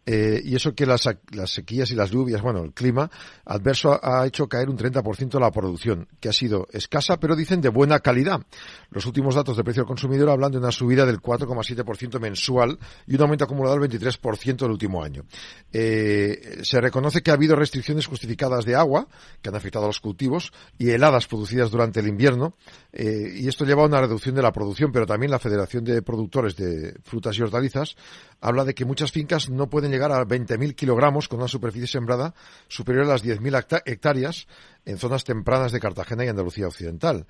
Eh, y eso que las, sequías y las lluvias, bueno, el clima adverso ha, hecho caer un 30% la producción, que ha sido escasa, pero dicen de buena calidad. Los últimos datos de precio al consumidor hablan de una subida del 4,7% mensual y un aumento acumulado del 23% del último año. Eh, se reconoce que ha habido restricciones justificadas de agua, que han afectado a los cultivos, y heladas producidas durante el invierno, y esto lleva a una reducción de la producción pero también la Federación de Productores de Frutas y Hortalizas habla de que muchas fincas no pueden llegar a 20.000 kilogramos con una superficie sembrada superior a las 10.000 hectáreas en zonas tempranas de Cartagena y Andalucía Occidental.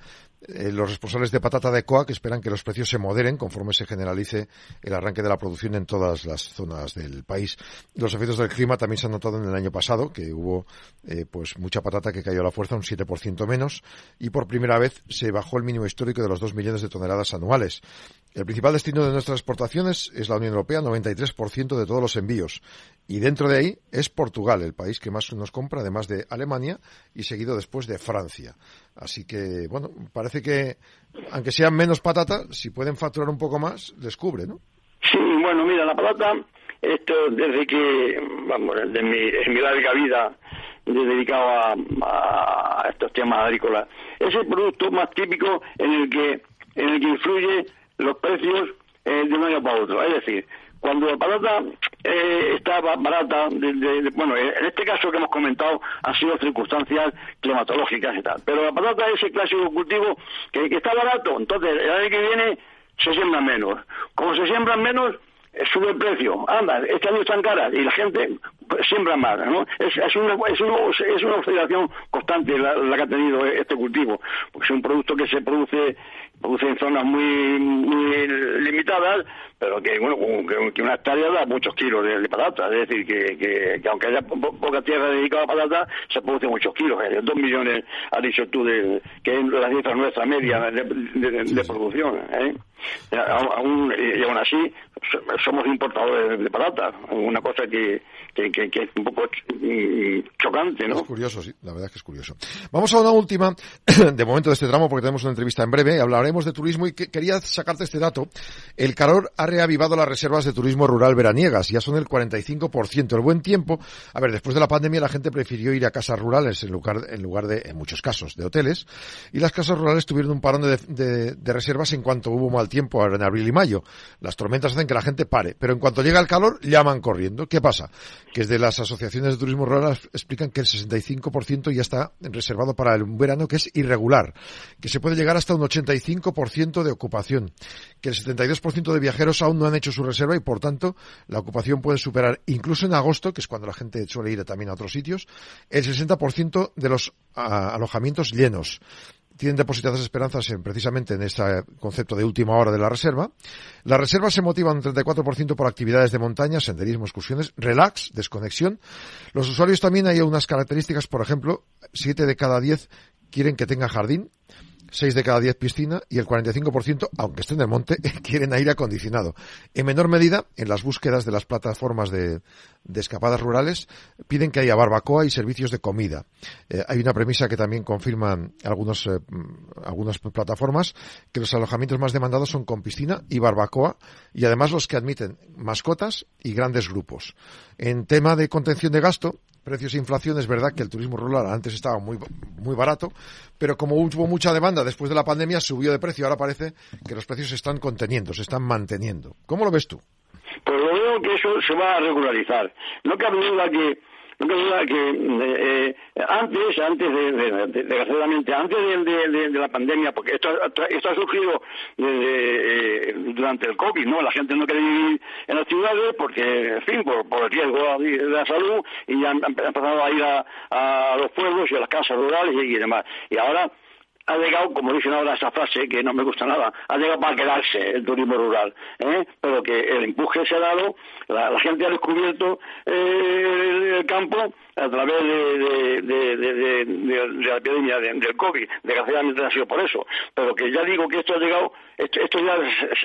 Eh, los responsables de patata de COAC esperan que los precios se moderen conforme se generalice el arranque de la producción en todas las zonas del país. Los efectos del clima también se han notado en el año pasado, que hubo eh, pues mucha patata que cayó a la fuerza, un 7% menos, y por primera vez se bajó el mínimo histórico de los 2 millones de toneladas anuales. El principal destino de nuestras exportaciones es la Unión Europea, 93% de todos los envíos. Y dentro de ahí es Portugal, el país que más nos compra, además de Alemania, y seguido después de Francia. Así que, bueno, parece que, aunque sean menos patata, si pueden facturar un poco más, descubre, ¿no? Sí, bueno, mira, la patata, esto desde que, vamos, desde mi, en mi larga vida dedicado a, estos temas agrícolas, es el producto más típico en el que, en el que influye los precios eh, de un año para otro. Es decir, cuando la patata eh, está barata, bueno, en este caso que hemos comentado han sido circunstancias climatológicas y tal, pero la patata es el clásico cultivo que, está barato, entonces el año que viene se siembra menos. Como se siembran menos, sube el precio, anda, este año están caras y la gente siembra más, ¿no? Es, es, una, es, una, es una oscilación constante la, la, que ha tenido este cultivo, porque es un producto que se produce produce en zonas muy, muy limitadas, pero que bueno que, una hectárea da muchos kilos de, de patata, es decir, que, que, aunque haya poca tierra dedicada a patata, se produce muchos kilos, ¿eh? dos millones, has dicho tú, de, que es la cifra nuestra media de, de producción. ¿eh? Aún, y aún así, somos importadores de patata, una cosa que, que, que, es un poco chocante, ¿no? Es curioso, sí, la verdad es que es curioso. Vamos a una última, [COUGHS] de momento de este tramo, porque tenemos una entrevista en breve, hablaremos de turismo y quería sacarte este dato. El calor ha reavivado las reservas de turismo rural veraniegas, ya son el 45%. El buen tiempo, a ver, después de la pandemia la gente prefirió ir a casas rurales en lugar, en lugar de, en muchos casos, de hoteles, y las casas rurales tuvieron un parón de, de, reservas en cuanto hubo mal tiempo en abril y mayo. Las tormentas hacen que la gente pare, pero en cuanto llega el calor, llaman corriendo. ¿Qué pasa? Que desde las asociaciones de turismo rural explican que el 65% ya está reservado para el verano, que es irregular, que se puede llegar hasta un 85% de ocupación, que el 72% de viajeros aún no han hecho su reserva y, por tanto, la ocupación puede superar, incluso en agosto, que es cuando la gente suele ir también a otros sitios, el 60% de los alojamientos llenos tienen depositadas esperanzas en, precisamente en este concepto de última hora de la reserva. La reserva se motiva un 34% por actividades de montaña, senderismo, excursiones, relax, desconexión. Los usuarios también hay unas características, por ejemplo, 7 de cada 10 quieren que tenga jardín, 6 de cada 10 piscina y el 45%, aunque esté en el monte, [LAUGHS] quieren aire acondicionado. En menor medida, en las búsquedas de las plataformas de, de escapadas rurales, piden que haya barbacoa y servicios de comida. Eh, hay una premisa que también confirman algunos, eh, algunas plataformas, que los alojamientos más demandados son con piscina y barbacoa, y además los que admiten mascotas y grandes grupos. En tema de contención de gasto, precios e inflación, es verdad que el turismo rural antes estaba muy, muy barato, pero como hubo mucha demanda después de la pandemia, subió de precio. Ahora parece que los precios se están conteniendo, se están manteniendo. ¿Cómo lo ves tú? Pues lo veo que eso se va a regularizar. No cabe duda que que eh, antes, antes de, de, desgraciadamente, antes de, la pandemia, porque esto, esto ha surgido eh, durante el COVID, ¿no? La gente no quiere vivir en las ciudades porque, en fin, por, el riesgo de la salud y han, empezado a ir a, a, los pueblos y a las casas rurales y, y demás. Y ahora ha llegado, como dicen ahora esa frase, que no me gusta nada, ha llegado para quedarse el turismo rural, ¿eh? pero que el empuje se ha dado, la, gente ha descubierto eh, el campo a través de, la epidemia del COVID. Desgraciadamente ha sido por eso. Pero que ya digo que esto ha llegado, esto, ya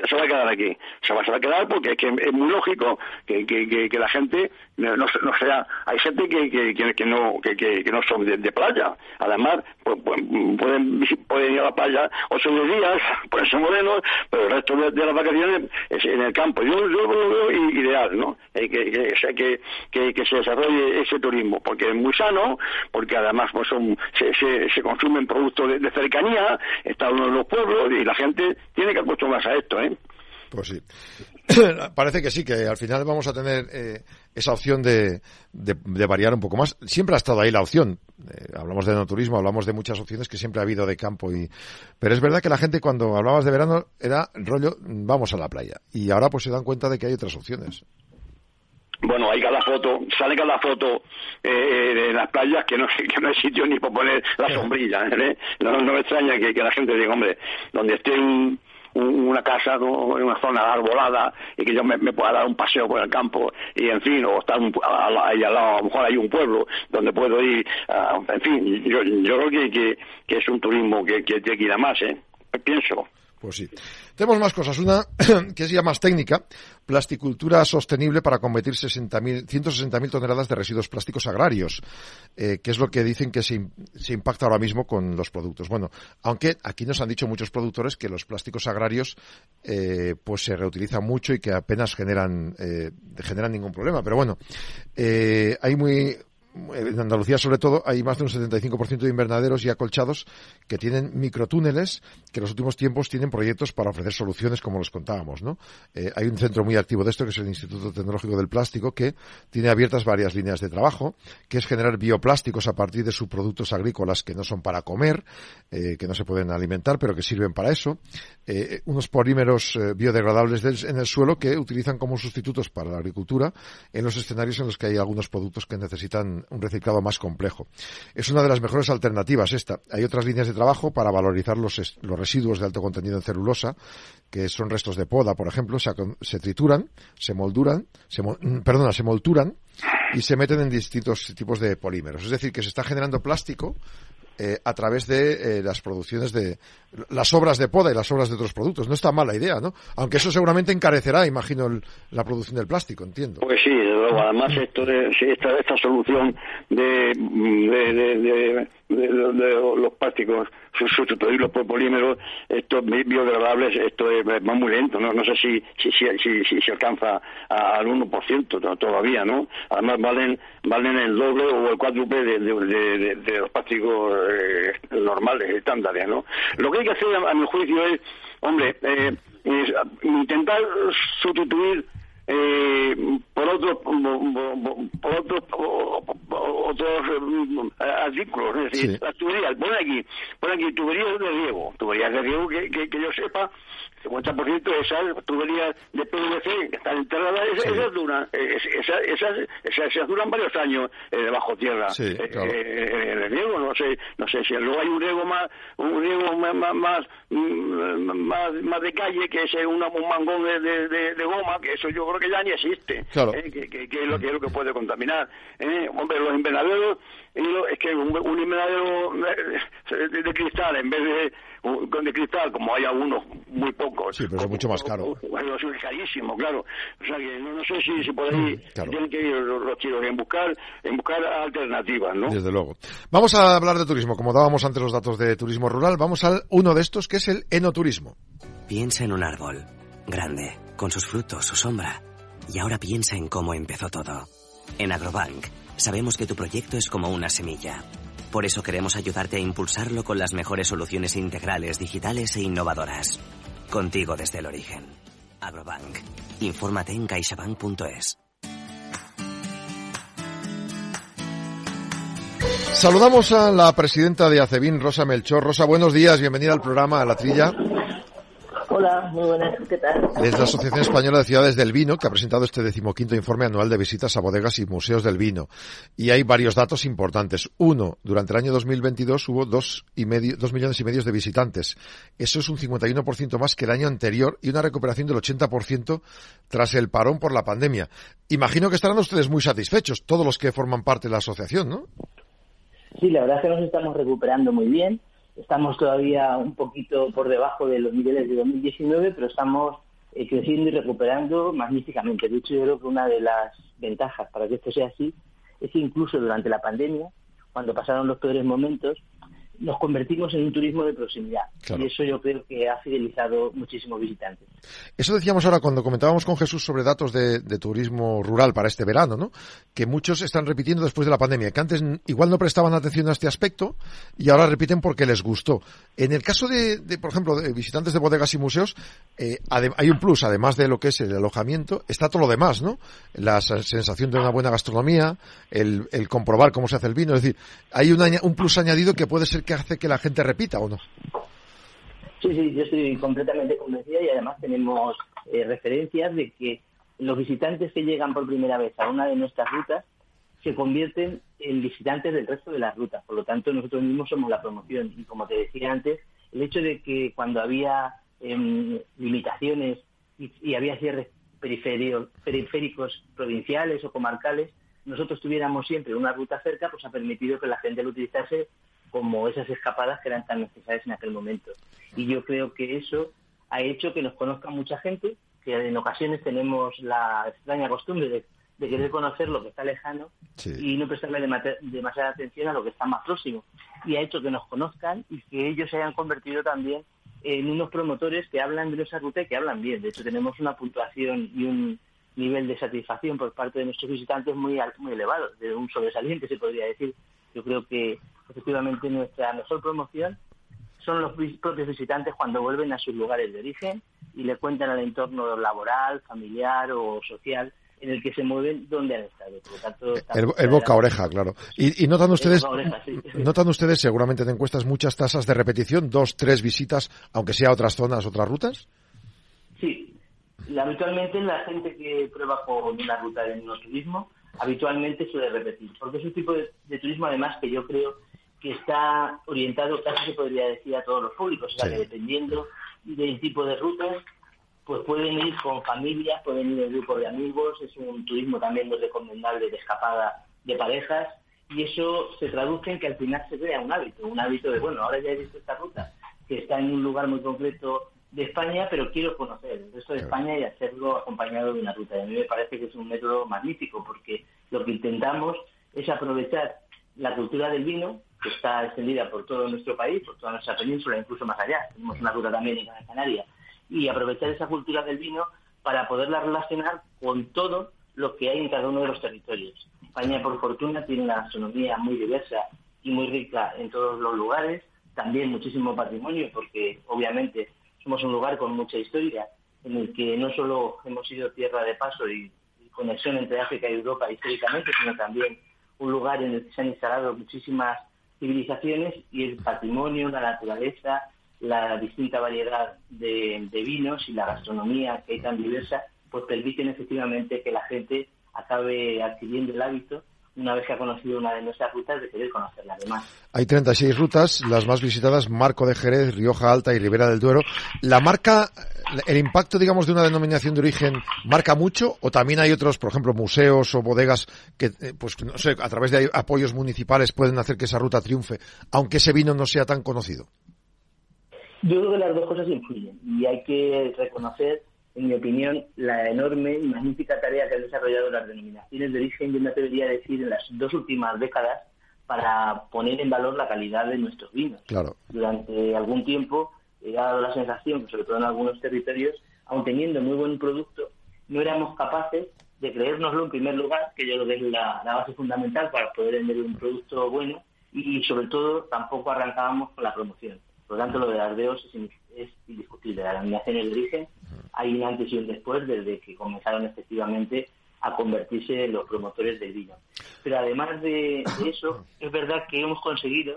se, va a quedar aquí. Se va, a quedar porque es que es muy lógico que, que, que, la gente no, no, sea. Hay gente que, que, que no, que, que, no son de, playa. Además, pues, pueden, pueden ir a la playa ocho días, pueden ser morenos, pero el resto de, las vacaciones es en el campo. Yo, yo lo veo ideal, ¿no? Eh, que, que, que, se desarrolle ese turismo porque es muy sano, porque además pues son, se, se, se consumen productos de, cercanía, está uno de los pueblos y la gente tiene que acostumbrarse a esto, ¿eh? Pues sí. [COUGHS] Parece que sí, que al final vamos a tener eh, esa opción de, de, variar un poco más. Siempre ha estado ahí la opción. Eh, hablamos de no turismo, hablamos de muchas opciones que siempre ha habido de campo. y Pero es verdad que la gente cuando hablabas de verano era rollo, vamos a la playa. Y ahora pues se dan cuenta de que hay otras opciones bueno, hay cada foto, sale cada foto eh, de las playas que no, [LAUGHS] que no hay sitio ni para poner la sombrilla. ¿eh? No, me extraña que, la gente diga, hombre, donde esté una casa en una zona arbolada y que yo me, pueda dar un paseo por el campo y en fin o estar ahí al lado a lo mejor hay un pueblo donde puedo ir en fin yo, yo creo que, que, es un turismo que, que que ir a más eh pienso pues sí. Tenemos más cosas. Una [COUGHS] que es ya más técnica, plasticultura sostenible para combatir 160.000 toneladas de residuos plásticos agrarios, eh, que es lo que dicen que se, impacta ahora mismo con los productos. Bueno, aunque aquí nos han dicho muchos productores que los plásticos agrarios eh, pues se reutilizan mucho y que apenas generan, eh, generan ningún problema. Pero bueno, hay muy en Andalucía sobre todo, hay más de un 75% de invernaderos y acolchados que tienen microtúneles que en los últimos tiempos tienen proyectos para ofrecer soluciones como los contábamos, ¿no? Eh, hay un centro muy activo de esto que es el Instituto Tecnológico del Plástico que tiene abiertas varias líneas de trabajo, que es generar bioplásticos a partir de subproductos agrícolas que no son para comer, eh, que no se pueden alimentar, pero que sirven para eso, eh, unos polímeros biodegradables en el suelo que utilizan como sustitutos para la agricultura en los escenarios en los que hay algunos productos que necesitan un reciclado más complejo. Es una de las mejores alternativas esta. Hay otras líneas de trabajo para valorizar los, los residuos de alto contenido en celulosa, que son restos de poda, por ejemplo, se, se trituran, se molduran, se, mm, perdona, se molturan y se meten en distintos tipos de polímeros. Es decir, que se está generando plástico eh, a través de eh, las producciones de las obras de poda y las obras de otros productos. No está mala idea, ¿no? Aunque eso seguramente encarecerá, imagino, la producción del plástico, entiendo. Pues sí, luego, además esto de, esta, esta solución de, de, los plásticos sustituirlos por polímeros, estos biodegradables, esto es, va muy lento, no, no sé si si, si, si, si alcanza al 1% todavía, ¿no? Además valen valen el doble o el cuádruple de, de, los plásticos eh, normales, estándares, ¿no? Lo que hay que hacer, a, mi juicio, es, hombre, eh, intentar sustituir eh, por otros por otros otros eh, artículos es decir las tuberías pon aquí pon aquí tuberías de riego tuberías de riego que, que, que yo sepa 50% de esas tuberías de PVC que están enterradas, esas, duran, esas, esas, esas, duran varios años eh, debajo tierra. Sí, eh, claro. eh, el riego, no sé, no sé si luego hay un riego más, un riego más, más, más, más de calle, que es una, un mangón de, de, de, goma, que eso yo creo que ya ni existe, claro. eh, que, que, que, es lo, que es lo que puede contaminar. Eh. Hombre, los invernaderos, es que un, un invernadero de, de cristal, en vez de de cristal, como hay algunos muy pocos. Sí, pero es mucho más caro. Bueno, es carísimo, claro. O sea que no, sé si, si por ahí mm, tienen que ir los, chicos en buscar, en buscar alternativas, ¿no? Desde luego. Vamos a hablar de turismo. Como dábamos antes los datos de turismo rural, vamos al uno de estos que es el enoturismo. Piensa en un árbol, grande, con sus frutos, su sombra. Y ahora piensa en cómo empezó todo. En Agrobank, sabemos que tu proyecto es como una semilla por eso queremos ayudarte a impulsarlo con las mejores soluciones integrales, digitales e innovadoras. Contigo desde el origen. Agrobank. Infórmate en caixabank.es. Saludamos a la presidenta de ACEBIN, Rosa Melchor. Rosa, buenos días, bienvenida al programa a La Trilla. Hola, muy buenas, ¿qué tal? Es la Asociación Española de Ciudades del Vino que ha presentado este decimoquinto informe anual de visitas a bodegas y museos del vino. Y hay varios datos importantes. Uno, durante el año 2022 hubo dos, y medio, dos millones y medio de visitantes. Eso es un 51% más que el año anterior y una recuperación del 80% tras el parón por la pandemia. Imagino que estarán ustedes muy satisfechos, todos los que forman parte de la asociación, ¿no? Sí, la verdad es que nos estamos recuperando muy bien Estamos todavía un poquito por debajo de los niveles de 2019, pero estamos eh, creciendo y recuperando magníficamente. De hecho, yo creo que una de las ventajas para que esto sea así es que incluso durante la pandemia, cuando pasaron los peores momentos, nos convertimos en un turismo de proximidad. Y eso yo creo que ha fidelizado muchísimos visitantes. Eso decíamos ahora cuando comentábamos con Jesús sobre datos de, turismo rural para este verano, ¿no? Que muchos están repitiendo después de la pandemia, que antes igual no prestaban atención a este aspecto y ahora repiten porque les gustó. En el caso de, por ejemplo, de visitantes de bodegas y museos, eh, hay un plus, además de lo que es el alojamiento, está todo lo demás, ¿no? La sensación de una buena gastronomía, el, comprobar cómo se hace el vino, es decir, hay un plus añadido que puede ser que hace que la gente repita o no. Sí, sí, yo estoy completamente convencida y además tenemos eh, referencias de que los visitantes que llegan por primera vez a una de nuestras rutas se convierten en visitantes del resto de las rutas. Por lo tanto, nosotros mismos somos la promoción. Y como te decía antes, el hecho de que cuando había em, limitaciones y, y, había cierres periféricos provinciales o comarcales, nosotros tuviéramos siempre una ruta cerca, pues ha permitido que la gente lo utilizase como esas escapadas que eran tan necesarias en aquel momento. Y yo creo que eso ha hecho que nos conozca mucha gente, que en ocasiones tenemos la extraña costumbre de, querer conocer lo que está lejano y no prestarle demasiada atención a lo que está más próximo. Y ha hecho que nos conozcan y que ellos se hayan convertido también en unos promotores que hablan de nuestra ruta y que hablan bien. De hecho, tenemos una puntuación y un nivel de satisfacción por parte de nuestros visitantes muy, muy elevado, de un sobresaliente se podría decir. Yo creo que efectivamente nuestra mejor promoción son los propios visitantes cuando vuelven a sus lugares de origen y le cuentan al entorno laboral, familiar o social en el que se mueven donde han estado. Por lo tanto, el, boca oreja, claro. Y, notan ustedes, notan ustedes seguramente en encuestas muchas tasas de repetición, dos, tres visitas, aunque sea a otras zonas, otras rutas. Sí, habitualmente la gente que prueba con una ruta de turismo habitualmente suele repetir, porque es un tipo de, turismo además que yo creo que está orientado casi se podría decir a todos los públicos, o sea que dependiendo del tipo de rutas, pues pueden ir con familias, pueden ir en grupo de amigos, es un turismo también muy recomendable de escapada de parejas, y eso se traduce en que al final se crea un hábito, un hábito de, bueno, ahora ya he visto esta ruta, que está en un lugar muy concreto de España, pero quiero conocer el resto de España y hacerlo acompañado de una ruta. Y a mí me parece que es un método magnífico porque lo que intentamos es aprovechar la cultura del vino, que está extendida por todo nuestro país, por toda nuestra península, incluso más allá. Tenemos una ruta también en Gran Canaria. Y aprovechar esa cultura del vino para poderla relacionar con todo lo que hay en cada uno de los territorios. España, por fortuna, tiene una gastronomía muy diversa y muy rica en todos los lugares. También muchísimo patrimonio, porque obviamente somos un lugar con mucha historia, en el que no solo hemos sido tierra de paso y, conexión entre África y Europa históricamente, sino también un lugar en el que se han instalado muchísimas civilizaciones y el patrimonio, la naturaleza, la distinta variedad de, de, vinos y la gastronomía que hay tan diversa, pues permiten efectivamente que la gente acabe adquiriendo el hábito una vez que ha conocido una de nuestras rutas, de querer conocerla además. Hay 36 rutas, las más visitadas, Marco de Jerez, Rioja Alta y Ribera del Duero. ¿La marca, el impacto, digamos, de una denominación de origen marca mucho o también hay otros, por ejemplo, museos o bodegas que, eh, pues, no sé, a través de apoyos municipales pueden hacer que esa ruta triunfe, aunque ese vino no sea tan conocido? Yo creo que las dos cosas influyen y hay que reconocer en mi opinión, la enorme y magnífica tarea que han desarrollado las denominaciones de origen, yo me atrevería a decir, en las dos últimas décadas, para poner en valor la calidad de nuestros vinos. Claro. Durante algún tiempo he dado la sensación, sobre todo en algunos territorios, aun teniendo muy buen producto, no éramos capaces de creérnoslo en primer lugar, que yo creo que es la, base fundamental para poder vender un producto bueno, y sobre todo tampoco arrancábamos con la promoción. Por lo tanto, lo de las DEOs es, indiscutible. Las denominaciones de origen hay un antes y un después desde que comenzaron efectivamente a convertirse en los promotores del vino. Pero además de, eso, [COUGHS] es verdad que hemos conseguido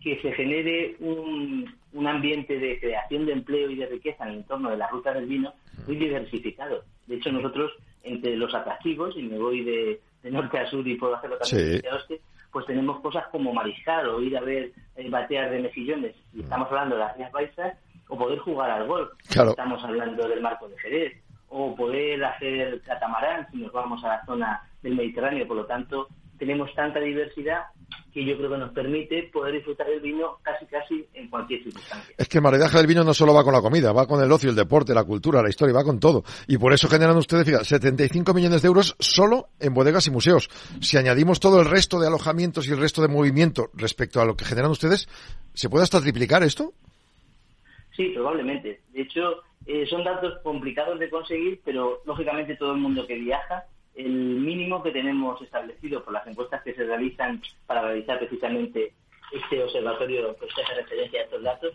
que se genere un, un, ambiente de creación de empleo y de riqueza en el entorno de la ruta del vino muy diversificado. De hecho, nosotros, entre los atractivos, y me voy de, norte a sur y puedo hacerlo también de oeste, pues tenemos cosas como mariscar o ir a ver eh, batear de mejillones. Y estamos hablando de las Rías Baixas o poder jugar al golf. Estamos hablando del marco de Jerez, o poder hacer catamarán si nos vamos a la zona del Mediterráneo. Por lo tanto, tenemos tanta diversidad que yo creo que nos permite poder disfrutar del vino casi casi en cualquier circunstancia. Es que el maridaje del vino no solo va con la comida, va con el ocio, el deporte, la cultura, la historia, va con todo. Y por eso generan ustedes, fíjate, 75 millones de euros solo en bodegas y museos. Si añadimos todo el resto de alojamientos y el resto de movimiento respecto a lo que generan ustedes, ¿se puede hasta triplicar esto? Sí, probablemente. De hecho, eh, son datos complicados de conseguir, pero lógicamente todo el mundo que viaja, el mínimo que tenemos establecido por las encuestas que se realizan para realizar precisamente este observatorio que usted hace referencia a estos datos,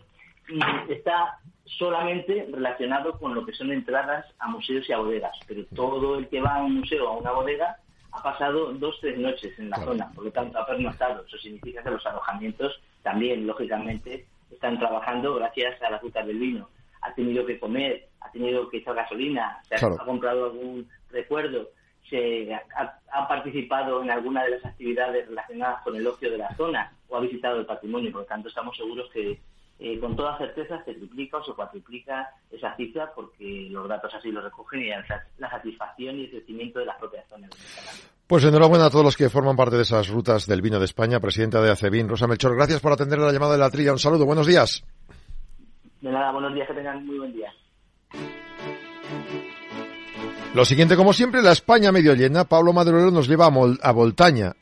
está solamente relacionado con lo que son entradas a museos y a bodegas. Pero todo el que va a un museo o a una bodega ha pasado dos tres noches en la zona, por lo tanto ha pernoctado. Eso significa que los alojamientos también, lógicamente, están trabajando gracias a las rutas del vino. Ha tenido que comer, ha tenido que echar gasolina, se ha, comprado algún recuerdo, se ha, participado en alguna de las actividades relacionadas con el ocio de la zona o ha visitado el patrimonio. Por lo tanto, estamos seguros que eh, con toda certeza se triplica o se cuatriplica esa cifra porque los datos así lo recogen y la satisfacción y el crecimiento de las propias zonas. Pues enhorabuena a todos los que forman parte de esas rutas del vino de España. Presidenta de ACEBIN, Rosa Melchor, gracias por atender la llamada de la trilla. Un saludo, buenos días. De nada, buenos días, que tengan muy buen día. Lo siguiente, como siempre, la España medio llena. Pablo Madrero nos lleva a Voltaña.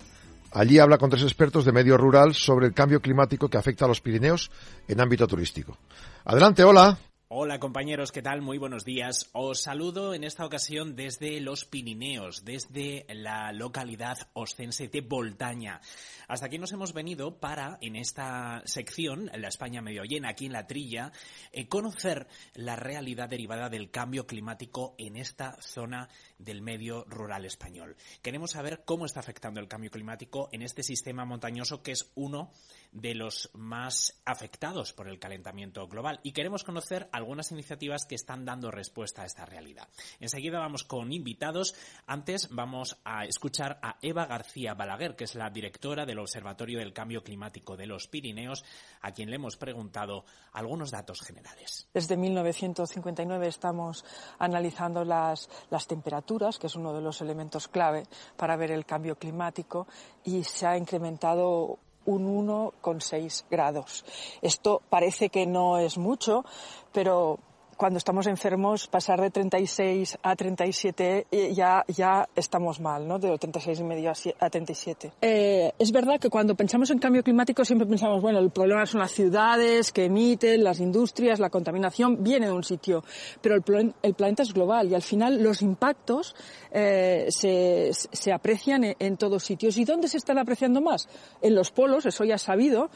Allí habla con tres expertos de medio rural sobre el cambio climático que afecta a los Pirineos en ámbito turístico. Adelante, hola. Hola compañeros, ¿qué tal? Muy buenos días. Os saludo en esta ocasión desde los Pirineos, desde la localidad ostense de Voltaña. Hasta aquí nos hemos venido para, en esta sección, la España medio llena, aquí en la trilla, eh, conocer la realidad derivada del cambio climático en esta zona del medio rural español. Queremos saber cómo está afectando el cambio climático en este sistema montañoso que es uno de los más afectados por el calentamiento global y queremos conocer algunas iniciativas que están dando respuesta a esta realidad. Enseguida vamos con invitados. Antes vamos a escuchar a Eva García Balaguer, que es la directora del Observatorio del Cambio Climático de los Pirineos, a quien le hemos preguntado algunos datos generales. Desde 1959 estamos analizando las, las temperaturas, que es uno de los elementos clave para ver el cambio climático, y se ha incrementado un 1,6 grados. Esto parece que no es mucho, pero cuando estamos enfermos, pasar de 36 a 37 eh, ya, ya estamos mal, ¿no? De 36 y medio a 37. Eh, es verdad que cuando pensamos en cambio climático siempre pensamos, bueno, el problema son las ciudades que emiten, las industrias, la contaminación, viene de un sitio. Pero el, el planeta es global y al final los impactos eh, se, se aprecian en, en todos sitios. ¿Y dónde se están apreciando más? En los polos, eso ya es sabido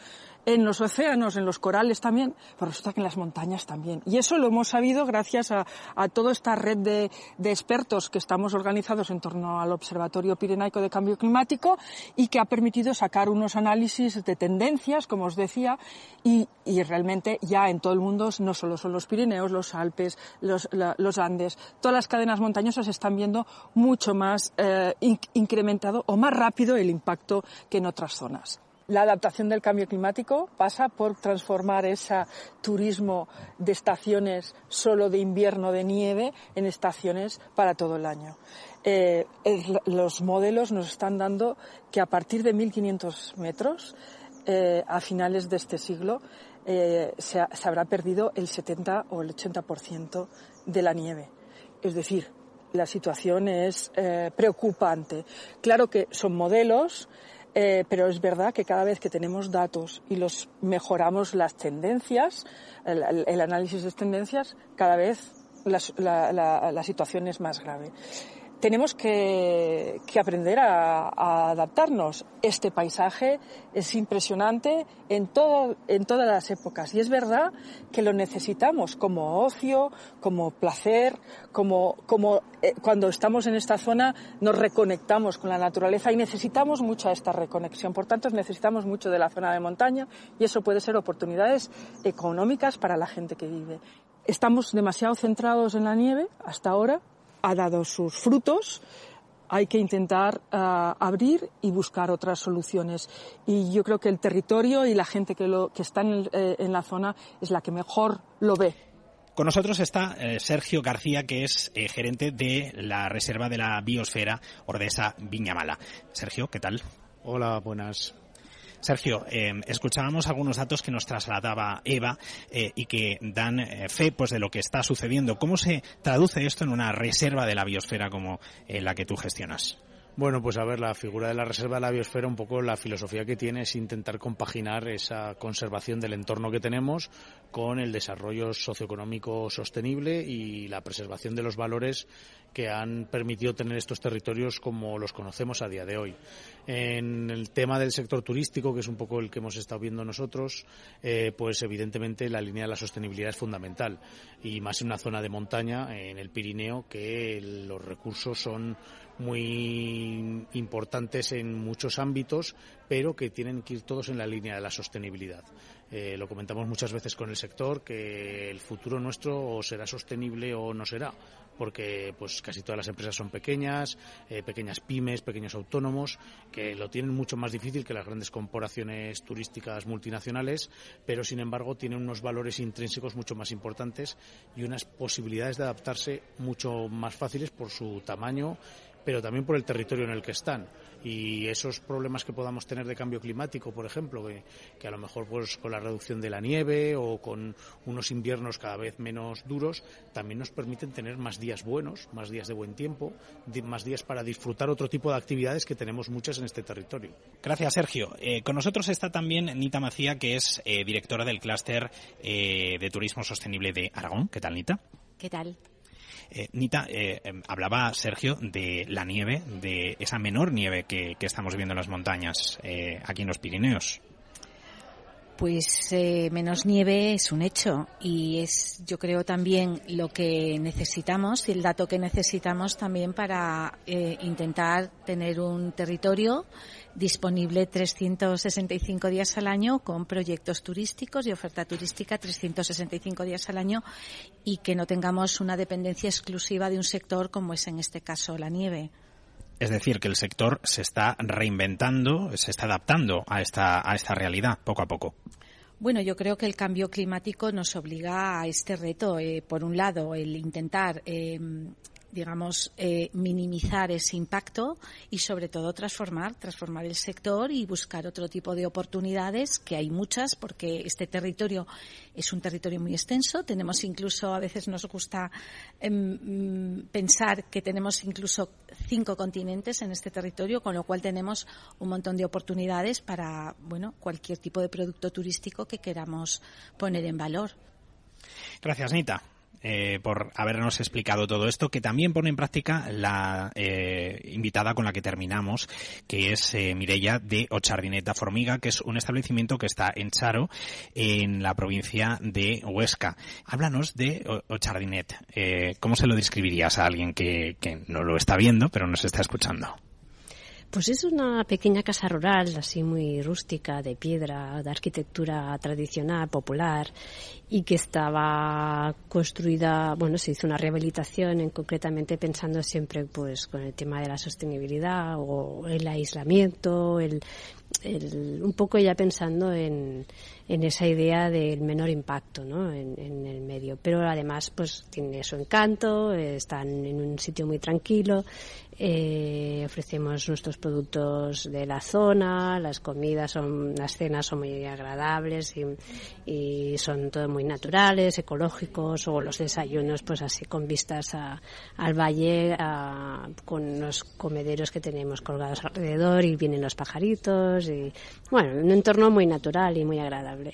en los océanos, en los corales también, pero resulta que en las montañas también. Y eso lo hemos sabido gracias a, toda esta red de, expertos que estamos organizados en torno al Observatorio Pirenaico de Cambio Climático y que ha permitido sacar unos análisis de tendencias, como os decía, y, realmente ya en todo el mundo no solo son los Pirineos, los Alpes, los Andes, todas las cadenas montañosas están viendo mucho más eh, incrementado o más rápido el impacto que en otras zonas. La adaptación del cambio climático pasa por transformar ese turismo de estaciones solo de invierno de nieve en estaciones para todo el año. Eh, los modelos nos están dando que a partir de 1.500 metros, eh, a finales de este siglo, eh, se, habrá perdido el 70 o el 80% de la nieve. Es decir, la situación es preocupante. Claro que son modelos, eh, pero es verdad que cada vez que tenemos datos y los mejoramos las tendencias, el, análisis de tendencias, cada vez la situación es más grave tenemos que, aprender a, adaptarnos. Este paisaje es impresionante en todas las épocas y es verdad que lo necesitamos como ocio, como placer, como, como eh, cuando estamos en esta zona nos reconectamos con la naturaleza y necesitamos mucha esta reconexión. Por tanto, necesitamos mucho de la zona de montaña y eso puede ser oportunidades económicas para la gente que vive. Estamos demasiado centrados en la nieve hasta ahora ha dado sus frutos, hay que intentar uh, abrir y buscar otras soluciones. Y yo creo que el territorio y la gente que, lo, que está en, eh, en la zona es la que mejor lo ve. Con nosotros está eh, Sergio García, que es eh, gerente de la Reserva de la Biosfera Ordesa Viñamala. Sergio, ¿qué tal? Hola, buenas. Sergio, eh, escuchábamos algunos datos que nos trasladaba Eva eh, y que dan eh, fe pues, de lo que está sucediendo. ¿Cómo se traduce esto en una reserva de la biosfera como eh, la que tú gestionas? Bueno, pues a ver, la figura de la reserva de la biosfera, un poco la filosofía que tiene es intentar compaginar esa conservación del entorno que tenemos con el desarrollo socioeconómico sostenible y la preservación de los valores que han permitido tener estos territorios como los conocemos a día de hoy. En el tema del sector turístico, que es un poco el que hemos estado viendo nosotros, eh, pues evidentemente la línea de la sostenibilidad es fundamental y más en una zona de montaña, en el Pirineo, que los recursos son muy importantes en muchos ámbitos, pero que tienen que ir todos en la línea de la sostenibilidad. Eh, lo comentamos muchas veces con el sector que el futuro nuestro o será sostenible o no será, porque pues casi todas las empresas son pequeñas, eh, pequeñas pymes, pequeños autónomos, que lo tienen mucho más difícil que las grandes corporaciones turísticas multinacionales, pero sin embargo tienen unos valores intrínsecos mucho más importantes y unas posibilidades de adaptarse mucho más fáciles por su tamaño pero también por el territorio en el que están y esos problemas que podamos tener de cambio climático, por ejemplo, que, a lo mejor pues con la reducción de la nieve o con unos inviernos cada vez menos duros, también nos permiten tener más días buenos, más días de buen tiempo, más días para disfrutar otro tipo de actividades que tenemos muchas en este territorio. Gracias, Sergio. Eh, con nosotros está también Nita Macía, que es eh, directora del clúster eh, de turismo sostenible de Aragón. ¿Qué tal, Nita? ¿Qué tal? Eh, Nita, eh, em, hablaba Sergio de la nieve, de esa menor nieve que, estamos viendo en las montañas eh, aquí en los Pirineos. Pues menos nieve es un hecho y es, yo creo, también lo que necesitamos y el dato que necesitamos también para intentar tener un territorio disponible 365 días al año con proyectos turísticos y oferta turística 365 días al año y que no tengamos una dependencia exclusiva de un sector como es en este caso la nieve. Es decir, que el sector se está reinventando, se está adaptando a esta, a esta realidad poco a poco. Bueno, yo creo que el cambio climático nos obliga a este reto. Eh, por un lado, el intentar eh, digamos, eh, minimizar ese impacto y sobre todo transformar, transformar el sector y buscar otro tipo de oportunidades, que hay muchas, porque este territorio es un territorio muy extenso. Tenemos incluso, a veces nos gusta mm, pensar que tenemos incluso cinco continentes en este territorio, con lo cual tenemos un montón de oportunidades para, bueno, cualquier tipo de producto turístico que queramos poner en valor. Gracias, Nita. Eh, por habernos explicado todo esto, que también pone en práctica la eh, invitada con la que terminamos, que es eh, de Ochardineta Formiga, que es un establecimiento que está en Charo, en la provincia de Huesca. Háblanos de Ochardinet. Eh, ¿Cómo se lo describirías a alguien que, que no lo está viendo, pero nos está escuchando? Pues es una pequeña casa rural, así muy rústica, de piedra, de arquitectura tradicional, popular, y que estaba construida, bueno, se hizo una rehabilitación, en, concretamente pensando siempre pues con el tema de la sostenibilidad o el aislamiento, el, un poco ya pensando en, en, esa idea del menor impacto ¿no? en, en, el medio. Pero además pues tiene su encanto, están en un sitio muy tranquilo, eh, ofrecemos nuestros productos de la zona, las comidas son, las cenas son muy agradables y, son todo muy naturales, ecológicos, o los desayunos pues así con vistas al valle, con los comederos que tenemos colgados alrededor y vienen los pajaritos y bueno, un entorno muy natural y muy agradable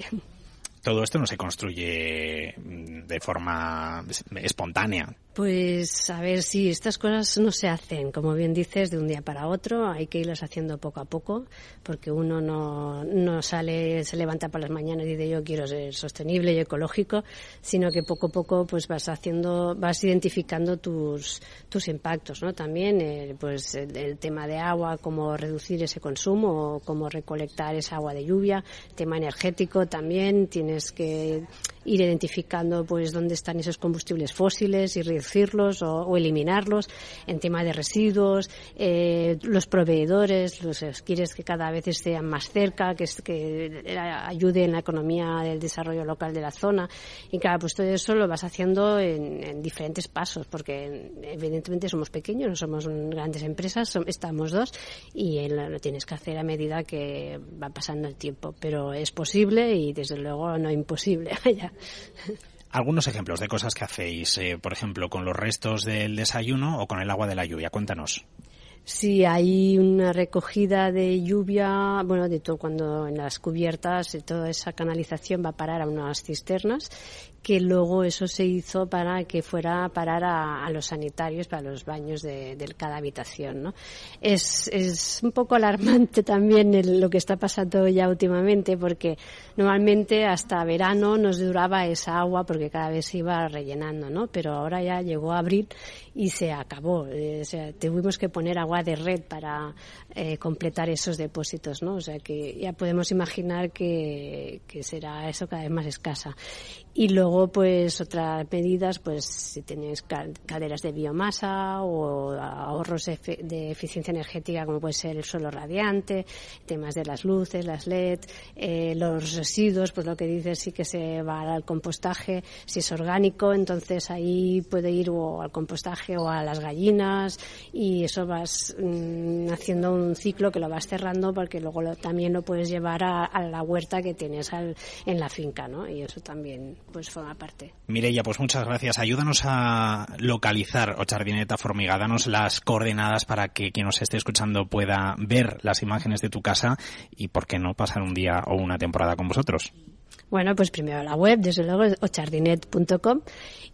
todo esto no se construye de forma espontánea. Pues a ver si estas cosas no se hacen, como bien dices, de un día para otro, hay que irlas haciendo poco a poco, porque uno no, no sale, se levanta por las mañanas y dice yo quiero ser sostenible y ecológico, sino que poco a poco pues vas haciendo, vas identificando tus, tus impactos, ¿no? También eh, pues el, tema de agua, cómo reducir ese consumo, o cómo recolectar esa agua de lluvia, tema energético también, tienes que ir identificando pues dónde están esos combustibles fósiles y reducirlos o, eliminarlos en tema de residuos eh, los proveedores los quieres que cada vez estén más cerca que, que ayude en la economía del desarrollo local de la zona. Y claro pues todo eso lo vas haciendo en, diferentes pasos porque evidentemente somos pequeños no somos grandes empresas estamos dos y lo tienes que hacer a medida que va pasando el tiempo. Pero es posible y desde luego no imposible [LAUGHS] [LAUGHS] Algunos ejemplos de cosas que hacéis, eh, por ejemplo, con los restos del desayuno o con el agua de la lluvia. Cuéntanos. Sí, hay una recogida de lluvia, bueno, de todo cuando en las cubiertas, toda esa canalización va a parar a unas cisternas que luego eso se hizo para que fuera a parar a, los sanitarios para los baños de, cada habitación. ¿no? Es, es, un poco alarmante [LAUGHS] también lo que está pasando ya últimamente porque normalmente hasta verano nos duraba esa agua porque cada vez se iba rellenando, ¿no? pero ahora ya llegó abril y se acabó. Eh, o sea, tuvimos que poner agua de red para eh, completar esos depósitos. ¿no? O sea que ya podemos imaginar que, que será eso cada vez más escasa. Y luego pues otras medidas, pues si tenéis calderas de biomasa o ahorros de, eficiencia energética, como puede ser el suelo radiante, temas de las luces, las LED, eh, los residuos, pues lo que dices sí que se va al compostaje, si es orgánico, entonces ahí puede ir al compostaje o a las gallinas y eso vas mm, haciendo un ciclo que lo vas cerrando porque luego también lo puedes llevar a, la huerta que tienes en la finca, ¿no? Y eso también pues forma parte. Mireya, pues muchas gracias. Ayúdanos a localizar Ochardineta Formiga. Danos las coordenadas para que quien nos esté escuchando pueda ver las imágenes de tu casa y, ¿por qué no, pasar un día o una temporada con vosotros? Bueno, pues primero la web, desde luego, ochardinet.com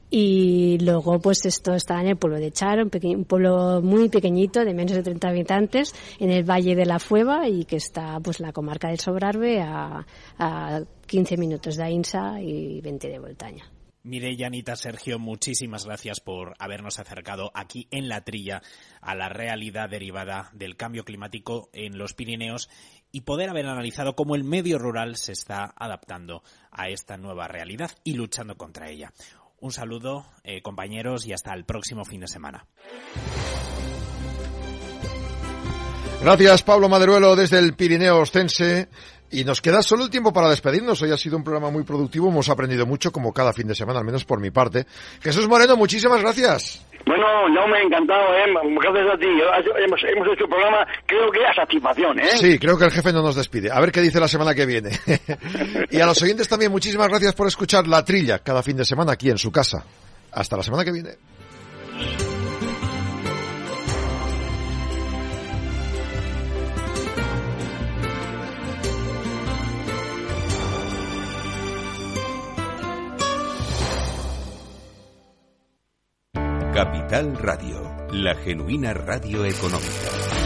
y luego pues esto está en el pueblo de Char, un, pueblo muy pequeñito de menos de 30 habitantes en el Valle de la Fueva y que está pues la comarca del Sobrarbe a, a 15 minutos de Ainsa y 20 de Voltaña. Mireya, Anita, Sergio, muchísimas gracias por habernos acercado aquí en la trilla a la realidad derivada del cambio climático en los Pirineos y poder haber analizado cómo el medio rural se está adaptando a esta nueva realidad y luchando contra ella. Un saludo, eh, compañeros, y hasta el próximo fin de semana. Gracias, Pablo Maderuelo, desde el Pirineo Ostense. Y nos queda solo el tiempo para despedirnos. Hoy ha sido un programa muy productivo. Hemos aprendido mucho, como cada fin de semana, al menos por mi parte. Jesús Moreno, muchísimas gracias. Bueno, yo me he encantado, ¿eh? Gracias a ti. Hemos, hecho el programa, creo que a satisfacción, ¿eh? Sí, creo que el jefe no nos despide. A ver qué dice la semana que viene. [LAUGHS] y a los oyentes también, muchísimas gracias por escuchar La Trilla cada fin de semana aquí en su casa. Hasta la semana que viene. Capital Radio, la genuina radio económica.